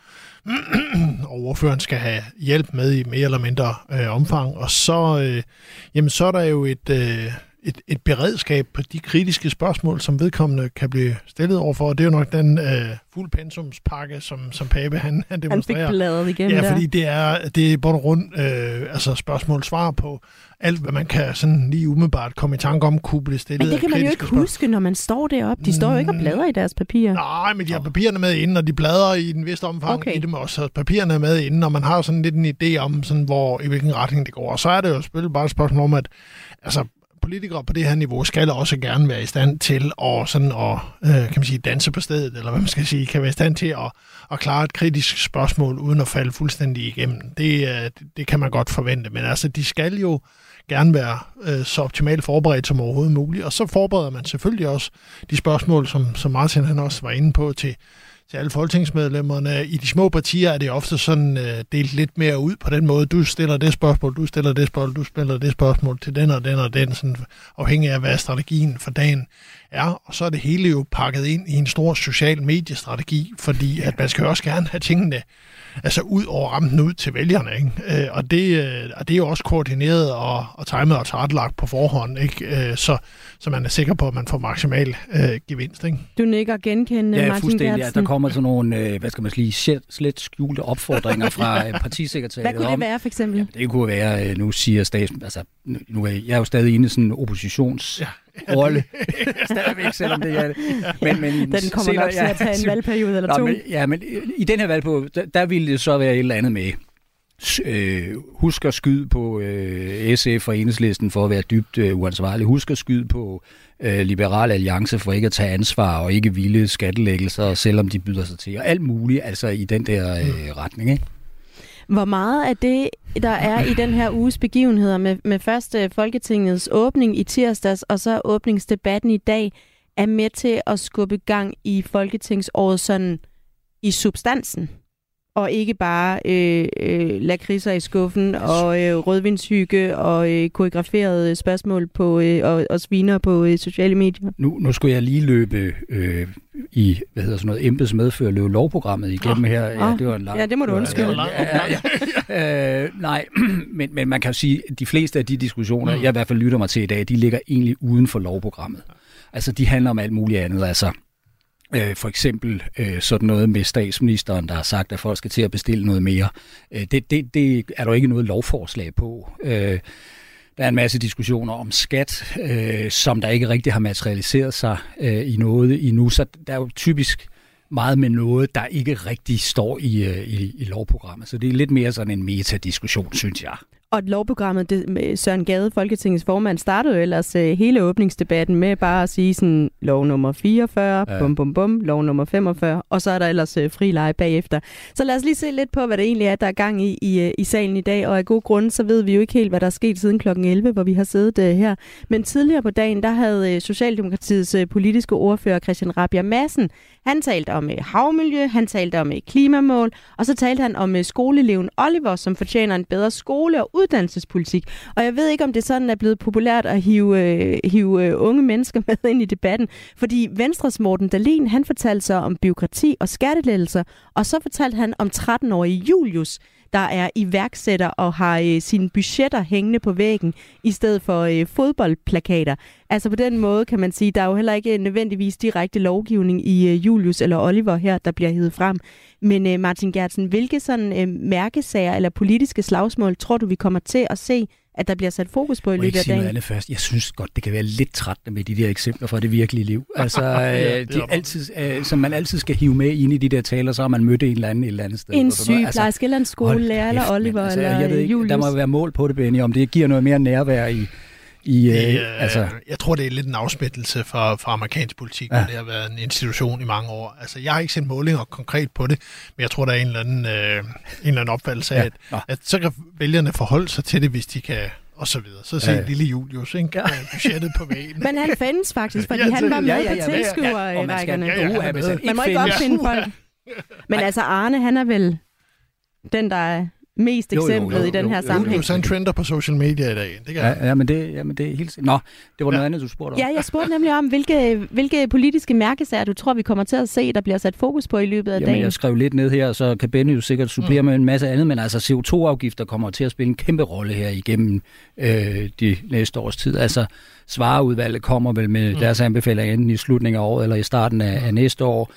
og ordføreren skal have hjælp med i mere eller mindre øh, omfang. Og så, øh, jamen, så er der jo et, øh, et, et beredskab på de kritiske spørgsmål, som vedkommende kan blive stillet overfor. Og det er jo nok den øh, fuld pensumspakke, som, som Pape han, han demonstrerer. Han fik bladet igennem Ja, der. fordi det er, det er bund og rundt øh, altså spørgsmål-svar på alt, hvad man kan sådan lige umiddelbart komme i tanke om, kunne blive stillet Men det kan man jo ikke spørgsmål. huske, når man står deroppe. De står jo ikke og bladrer i deres papirer. Nej, men de har papirerne med inden, og de bladrer i en vis omfang okay. i dem også. Så papirerne er med inden, og man har sådan lidt en idé om, sådan, hvor, i hvilken retning det går. Og så er det jo selvfølgelig bare et spørgsmål om, at altså, politikere på det her niveau skal også gerne være i stand til at, sådan at øh, kan man sige, danse på stedet, eller hvad man skal sige, kan være i stand til at, at klare et kritisk spørgsmål uden at falde fuldstændig igennem. Det, øh, det kan man godt forvente, men altså, de skal jo gerne være øh, så optimalt forberedt som overhovedet muligt, og så forbereder man selvfølgelig også de spørgsmål, som, som Martin han også var inde på, til, til alle folketingsmedlemmerne. I de små partier er det ofte sådan øh, delt lidt mere ud på den måde. Du stiller det spørgsmål, du stiller det spørgsmål, du stiller det spørgsmål til den og den og den, sådan afhængig af, hvad strategien for dagen er. Og så er det hele jo pakket ind i en stor social mediestrategi, fordi at man skal også gerne have tingene altså ud over rampen ud til vælgerne. Ikke? Øh, og, det, øh, og det er jo også koordineret og, og timet og tilrettelagt på forhånd, ikke? Øh, så, så man er sikker på, at man får maksimal øh, gevinst. Ikke? Du nikker genkendende, ja, Martin fuldstændig. Ja, der kommer sådan nogle, øh, hvad skal man sige, slet skjulte opfordringer fra partisekretariet. Hvad kunne det være, for eksempel? Ja, det kunne være, nu siger statsministeren, altså nu er jeg er jo stadig inde i sådan en oppositions... Ja rolle. Stadigvæk, selvom det er det. Men, men den kommer senere, nok til at tage en valgperiode eller to. men, ja, men i den her valgperiode, der, der ville det så være et eller andet med, øh, husk at skyde på øh, SF og enhedslisten for at være dybt øh, uansvarlig. Husk at skyde på øh, Liberale Alliance for ikke at tage ansvar og ikke ville skattelæggelser, selvom de byder sig til. Og alt muligt, altså i den der øh, mm. retning, ikke? Hvor meget af det, der er i den her uges begivenheder med, med først Folketingets åbning i tirsdags, og så åbningsdebatten i dag, er med til at skubbe gang i Folketingsåret sådan i substansen? Og ikke bare øh, øh, lakridser i skuffen og øh, rødvindshygge og øh, koreograferede spørgsmål på øh, og, og sviner på øh, sociale medier. Nu, nu skulle jeg lige løbe øh, i hvad hedder sådan noget embedsmedfør løbe lovprogrammet igennem oh. her. Ja, det var en lang, ja, det må du undskylde. Ja, ja, ja. øh, nej, men, men man kan jo sige, at de fleste af de diskussioner, mm. jeg i hvert fald lytter mig til i dag, de ligger egentlig uden for lovprogrammet. Altså, de handler om alt muligt andet. Altså, Øh, for eksempel øh, sådan noget med statsministeren, der har sagt, at folk skal til at bestille noget mere. Øh, det, det, det er der ikke noget lovforslag på. Øh, der er en masse diskussioner om skat, øh, som der ikke rigtig har materialiseret sig øh, i noget endnu. Så der er jo typisk meget med noget, der ikke rigtig står i, øh, i, i lovprogrammet. Så det er lidt mere sådan en metadiskussion, synes jeg. Og lovprogrammet, det, med Søren Gade, Folketingets formand, startede jo ellers uh, hele åbningsdebatten med bare at sige sådan, lov nummer 44, ja. bum bum bum, lov nummer 45, og så er der ellers uh, fri leje bagefter. Så lad os lige se lidt på, hvad det egentlig er, der er gang i i, uh, i salen i dag, og af god grund, så ved vi jo ikke helt, hvad der er sket siden kl. 11, hvor vi har siddet uh, her. Men tidligere på dagen, der havde uh, Socialdemokratiets uh, politiske ordfører Christian Rabia Madsen, han talte om uh, havmiljø, han talte om uh, klimamål, og så talte han om uh, skoleeleven Oliver, som fortjener en bedre skole og uddannelsespolitik. Og jeg ved ikke, om det sådan er blevet populært at hive, øh, hive øh, unge mennesker med ind i debatten. Fordi Venstres Morten Dalin, han fortalte sig om byråkrati og skattelettelser, og så fortalte han om 13-årige Julius, der er iværksætter og har øh, sine budgetter hængende på væggen, i stedet for øh, fodboldplakater. Altså på den måde kan man sige, der er jo heller ikke nødvendigvis direkte lovgivning i øh, Julius eller Oliver her, der bliver hævet frem. Men øh, Martin Gertsen, hvilke sådan øh, mærkesager eller politiske slagsmål tror du, vi kommer til at se at der bliver sat fokus på i løbet af dagen. Andet først. Jeg synes godt, det kan være lidt trættende med de der eksempler fra det virkelige liv. Altså, ja, det, det er altid, øh, som man altid skal hive med ind i de der taler, så har man mødt en eller anden et eller andet sted. En sygeplejerske altså, eller en skolelærer, eller Oliver, altså, eller jeg ved ikke, Julius. Der må være mål på det, Benny, om det giver noget mere nærvær i, i, det, øh, altså... Jeg tror, det er lidt en afsmittelse for, for amerikansk politik, ja. det har været en institution i mange år. Altså, jeg har ikke set målinger konkret på det, men jeg tror, der er en eller anden, øh, en eller anden opfattelse af, ja. at, at så kan vælgerne forholde sig til det, hvis de kan og så videre. Så se ja. lille Julius, ikke? Ja. budgettet på væggen. Men han findes faktisk, fordi ja, han var med ja, ja, ja, på tilskuerrækkerne. Ja, ja, ja, man må ikke opfinde folk. Men altså, Arne, han er vel den, der er mest eksemplet jo, jo, jo, i den her sammenhæng. Jo, jo, trender på social media i dag. Det kan ja, ja, men det, ja, men det er helt... Nå, det var noget ja. andet, du spurgte om. Ja, jeg spurgte nemlig om, hvilke, hvilke politiske mærkesager du tror, vi kommer til at se, der bliver sat fokus på i løbet af Jamen, dagen. jeg skrev lidt ned her, så kan Benny jo sikkert supplere mm. med en masse andet, men altså CO2-afgifter kommer til at spille en kæmpe rolle her igennem øh, de næste års tid. Altså, Svareudvalget kommer vel med mm. deres anbefalinger enten i slutningen af året eller i starten af, af næste år.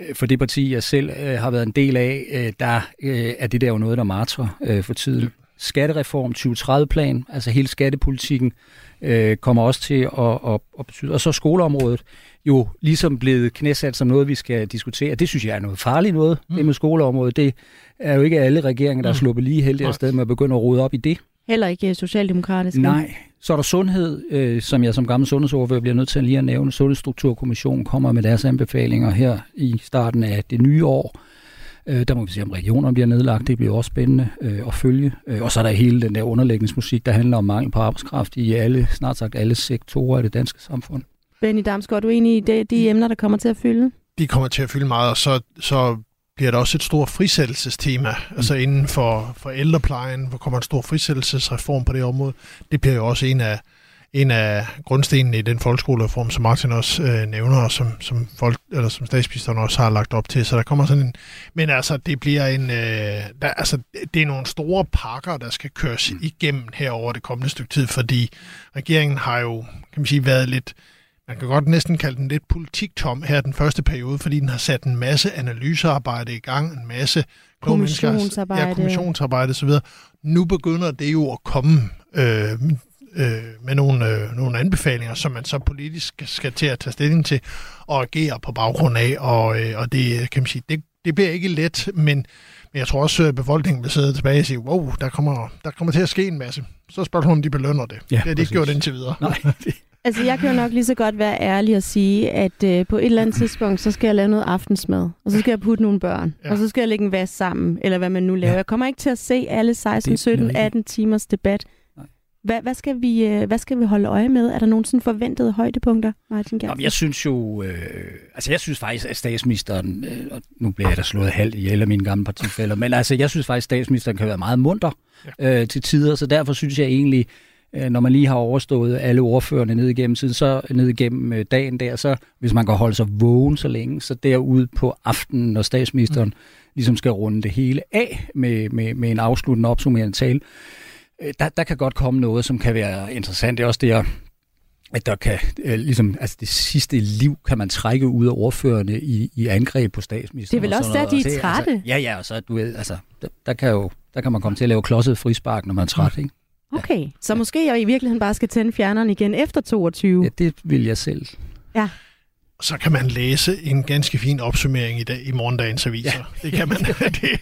Øh, for det parti, jeg selv øh, har været en del af, øh, der øh, er det der jo noget, der martrer øh, for tiden. Skattereform 2030-plan, altså hele skattepolitikken, øh, kommer også til at, at, at betyde. Og så skoleområdet jo ligesom blevet knæsat som noget, vi skal diskutere. Det synes jeg er noget farligt noget, mm. det med skoleområdet. Det er jo ikke alle regeringer, der er mm. sluppet lige heldigt afsted med at begynde at rode op i det. Heller ikke socialdemokratisk. Nej. Så er der sundhed, øh, som jeg som gammel sundhedsordfører bliver nødt til lige at nævne. Sundhedsstrukturkommissionen kommer med deres anbefalinger her i starten af det nye år. Øh, der må vi se, om regionerne bliver nedlagt. Det bliver også spændende øh, at følge. Øh, og så er der hele den der underlægningsmusik, der handler om mangel på arbejdskraft i alle, snart sagt alle sektorer af det danske samfund. Benny Damsgaard, er du enig i det, de emner, der kommer til at fylde? De kommer til at fylde meget, og så, så bliver der også et stort frisættelsestema, mm. altså inden for, for ældreplejen, hvor kommer en stor frisættelsesreform på det område. Det bliver jo også en af, en af grundstenene i den folkeskolereform, som Martin også øh, nævner, og som, som, folk, eller som statsministeren også har lagt op til. Så der kommer sådan en... Men altså, det bliver en... Øh, der, altså, det er nogle store pakker, der skal køres mm. igennem her over det kommende stykke tid, fordi regeringen har jo, kan man sige, været lidt... Øh, man kan godt næsten kalde den lidt politiktom her den første periode, fordi den har sat en masse analysearbejde i gang, en masse kommissionsarbejde, ja, kommissionsarbejde osv. Nu begynder det jo at komme. Øh, øh, med nogle, øh, nogle anbefalinger, som man så politisk skal til at tage stilling til og agere på baggrund af, og, øh, og det kan man sige, det, det bliver ikke let, men, men jeg tror også, at befolkningen vil sidde tilbage og sige, wow, der kommer, der kommer til at ske en masse. Så spørger hun, om de belønner det. Ja, det har de ikke gjort indtil videre. Nej, Altså, jeg kan jo nok lige så godt være ærlig og sige, at øh, på et eller andet tidspunkt, så skal jeg lave noget aftensmad, og så skal jeg putte nogle børn, ja. og så skal jeg lægge en vask sammen, eller hvad man nu laver. Ja. Jeg kommer ikke til at se alle 16, 17, 18 timers debat. Hvad, hvad, skal vi, øh, hvad skal vi holde øje med? Er der nogle sådan forventede højdepunkter, Martin Gersen? Jeg synes jo, øh, altså jeg synes faktisk, at statsministeren, øh, og nu bliver jeg da slået halvt ihjel af mine gamle partifælder, men altså jeg synes faktisk, at statsministeren kan være meget munter øh, til tider, så derfor synes jeg egentlig, når man lige har overstået alle ordførende ned igennem tiden, så ned igennem øh, dagen der, så hvis man kan holde sig vågen så længe, så derude på aftenen, når statsministeren mm. ligesom skal runde det hele af med, med, med en afsluttende opsummerende tale, øh, der, der kan godt komme noget, som kan være interessant. Det er også det, at at der kan, ligesom, altså det sidste liv kan man trække ud af ordførende i, i angreb på statsministeren. Det er vel også der, de er trætte? Altså, ja, ja, og så, du ved, altså, der, der, kan jo, der kan man komme til at lave klodset frispark, når man er træt, ikke? Okay, ja. så måske jeg i virkeligheden bare skal tænde fjerneren igen efter 22? Ja, det vil jeg selv. Ja. Så kan man læse en ganske fin opsummering i, dag, i morgendagens aviser. Ja. Det kan man. det.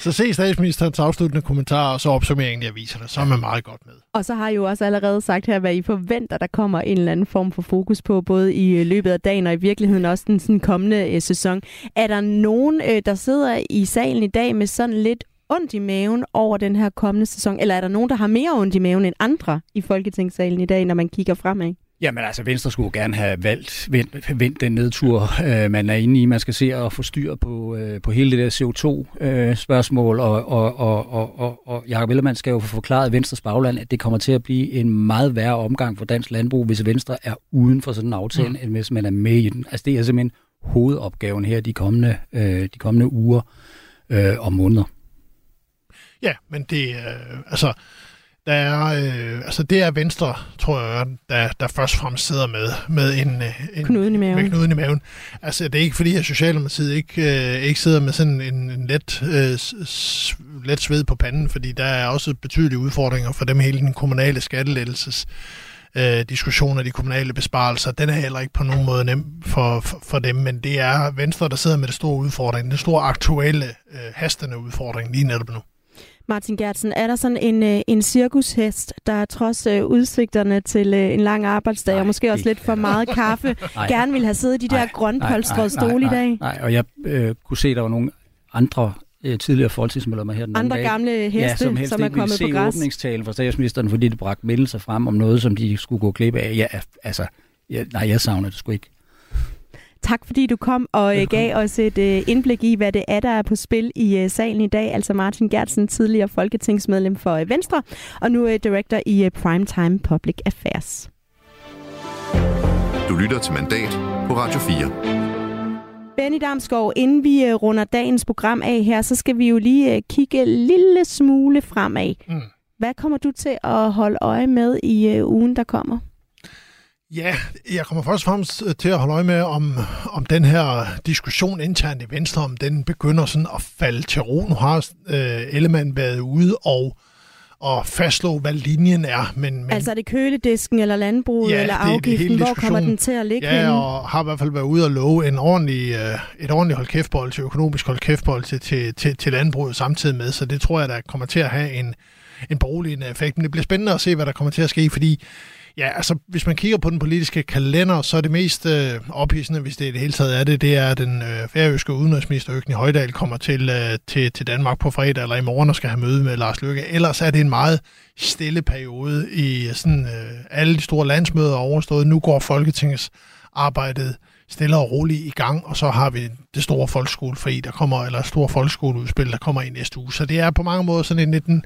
så se statsministerens afsluttende kommentar og så opsummeringen i aviserne. Så er man meget godt med. Og så har I jo også allerede sagt her, hvad I forventer, der kommer en eller anden form for fokus på, både i øh, løbet af dagen og i virkeligheden også den sådan kommende øh, sæson. Er der nogen, øh, der sidder i salen i dag med sådan lidt ondt i maven over den her kommende sæson? Eller er der nogen, der har mere ondt i maven end andre i Folketingssalen i dag, når man kigger fremad? Jamen altså, Venstre skulle gerne have valgt, vendt, vendt den nedtur, øh, man er inde i. Man skal se at få styr på, øh, på hele det der CO2-spørgsmål, øh, og, og, og, og, og, og Jacob Ellemann skal jo få forklaret Venstres bagland, at det kommer til at blive en meget værre omgang for dansk landbrug, hvis Venstre er uden for sådan en aftale, mm. end hvis man er med i den. Altså, det er simpelthen hovedopgaven her de kommende, øh, de kommende uger øh, og måneder. Ja, men det øh, altså, der er, øh, altså det er Venstre, tror jeg, der, der først og fremmest sidder med, med en, en knuden i maven. Med knuden i maven. Altså det er ikke fordi, at Socialdemokratiet ikke, øh, ikke sidder med sådan en, en let, øh, s, let sved på panden, fordi der er også betydelige udfordringer for dem hele den kommunale skattelettelses øh, diskussion af de kommunale besparelser, den er heller ikke på nogen måde nem for, for, for dem, men det er Venstre, der sidder med det store udfordring, den store aktuelle, øh, hastende udfordring lige netop nu. Martin Gertsen, er der sådan en, øh, en cirkushest, der trods øh, udsigterne til øh, en lang arbejdsdag, nej, og måske også lidt for meget kaffe, nej, gerne vil have siddet i de der grønpolstrede stole i dag? Nej, og jeg øh, kunne se, at der var nogle andre øh, tidligere folketingsmedlemmer her den Andre dag, gamle heste, ja, som, helst som er kommet på græs. åbningstalen fra statsministeren, fordi det bragte meldelser frem om noget, som de skulle gå glip af. Ja, altså, ja, nej, jeg savner det sgu ikke. Tak fordi du kom og øh, gav os et øh, indblik i, hvad det er, der er på spil i øh, salen i dag. Altså Martin Gertsen, tidligere folketingsmedlem for Venstre, og nu er director i Primetime Public Affairs. Du lytter til Mandat på Radio 4. Benny Damsgaard, inden vi runder dagens program af her, så skal vi jo lige kigge en lille smule fremad. Mm. Hvad kommer du til at holde øje med i ugen, der kommer? Ja, jeg kommer først og fremmest øh, til at holde øje med, om, om den her diskussion internt i Venstre, om den begynder sådan at falde til ro. Nu har øh, Ellemann været ude og, og fastslå, hvad linjen er. Men, men, altså er det køledisken eller landbruget ja, eller afgiften? Det, det Hvor kommer den til at ligge Ja, henne? og har i hvert fald været ude og love en ordentlig, øh, et ordentligt holdkæftbold til økonomisk holdkæftbold til, til, til, til landbruget samtidig med. Så det tror jeg, der kommer til at have en, en beroligende effekt. Men det bliver spændende at se, hvad der kommer til at ske, fordi Ja, altså hvis man kigger på den politiske kalender, så er det mest øh, ophidsende, hvis det i det hele taget er det, det er, at den øh, færøske udenrigsminister Øgni Højdal kommer til, øh, til, til Danmark på fredag eller i morgen og skal have møde med Lars Løkke. Ellers er det en meget stille periode i øh, sådan øh, alle de store landsmøder overstået. Nu går Folketingets arbejdet stille og roligt i gang, og så har vi det store folkeskolefri, der kommer, eller store folkeskoleudspil, der kommer i næste uge. Så det er på mange måder sådan en lidt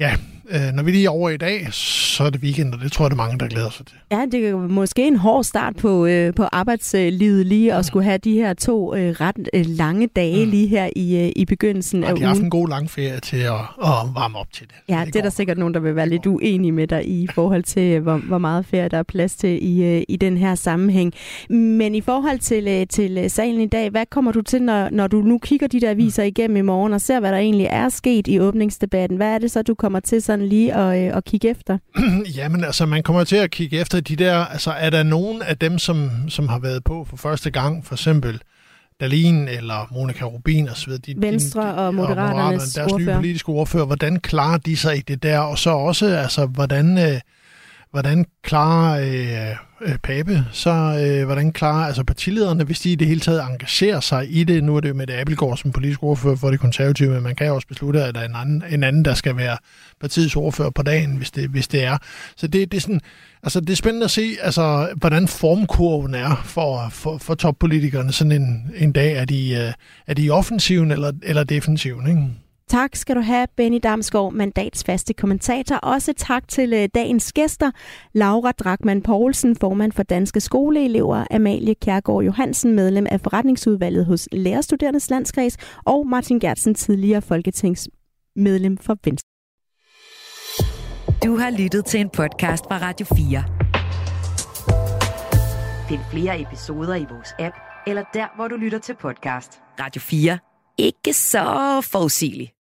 ja, øh, når vi lige er over i dag, så er det weekend, og det tror jeg, det er mange, der glæder sig til. Ja, det er måske en hård start på, øh, på arbejdslivet lige at mm. skulle have de her to øh, ret øh, lange dage mm. lige her i, øh, i begyndelsen ja, af ugen. de har haft en god lang ferie til at, at varme op til det. Ja, det, det er der sikkert nogen, der vil være lidt uenige med dig i forhold til, øh, hvor, hvor meget ferie der er plads til i, øh, i den her sammenhæng. Men i forhold til, øh, til salen i dag, hvad kommer du til, når, når du nu kigger de der aviser mm. igennem i morgen og ser, hvad der egentlig er sket i åbningsdebatten? Hvad er det så, du kommer til sådan sådan lige at, øh, at kigge efter? Jamen altså, man kommer til at kigge efter de der, altså er der nogen af dem, som, som har været på for første gang, for eksempel Dalin eller Monika Rubin osv. De, Venstre de, og Moderaternes og deres ordfører. nye politiske ordfører, hvordan klarer de sig i det der? Og så også, altså, hvordan, øh, hvordan klarer øh, øh, Pape, så øh, hvordan klarer altså partilederne, hvis de i det hele taget engagerer sig i det? Nu er det jo med Abelgaard som politisk ordfører for det konservative, men man kan jo også beslutte, at der er en anden, en anden der skal være partiets ordfører på dagen, hvis det, hvis det er. Så det, det, er sådan, altså, det er spændende at se, altså, hvordan formkurven er for, for, for toppolitikerne sådan en, en dag. Er de, øh, er de offensiven eller, eller defensiven? Ikke? Tak skal du have, Benny Damsgaard, mandats faste kommentator. Også tak til uh, dagens gæster, Laura Drakman Poulsen, formand for Danske Skoleelever, Amalie Kjærgaard Johansen, medlem af forretningsudvalget hos Lærerstuderendes Landskreds, og Martin Gertsen, tidligere folketingsmedlem for Venstre. Du har lyttet til en podcast fra Radio 4. Find flere episoder i vores app, eller der, hvor du lytter til podcast. Radio 4. Ikke så forudsigeligt.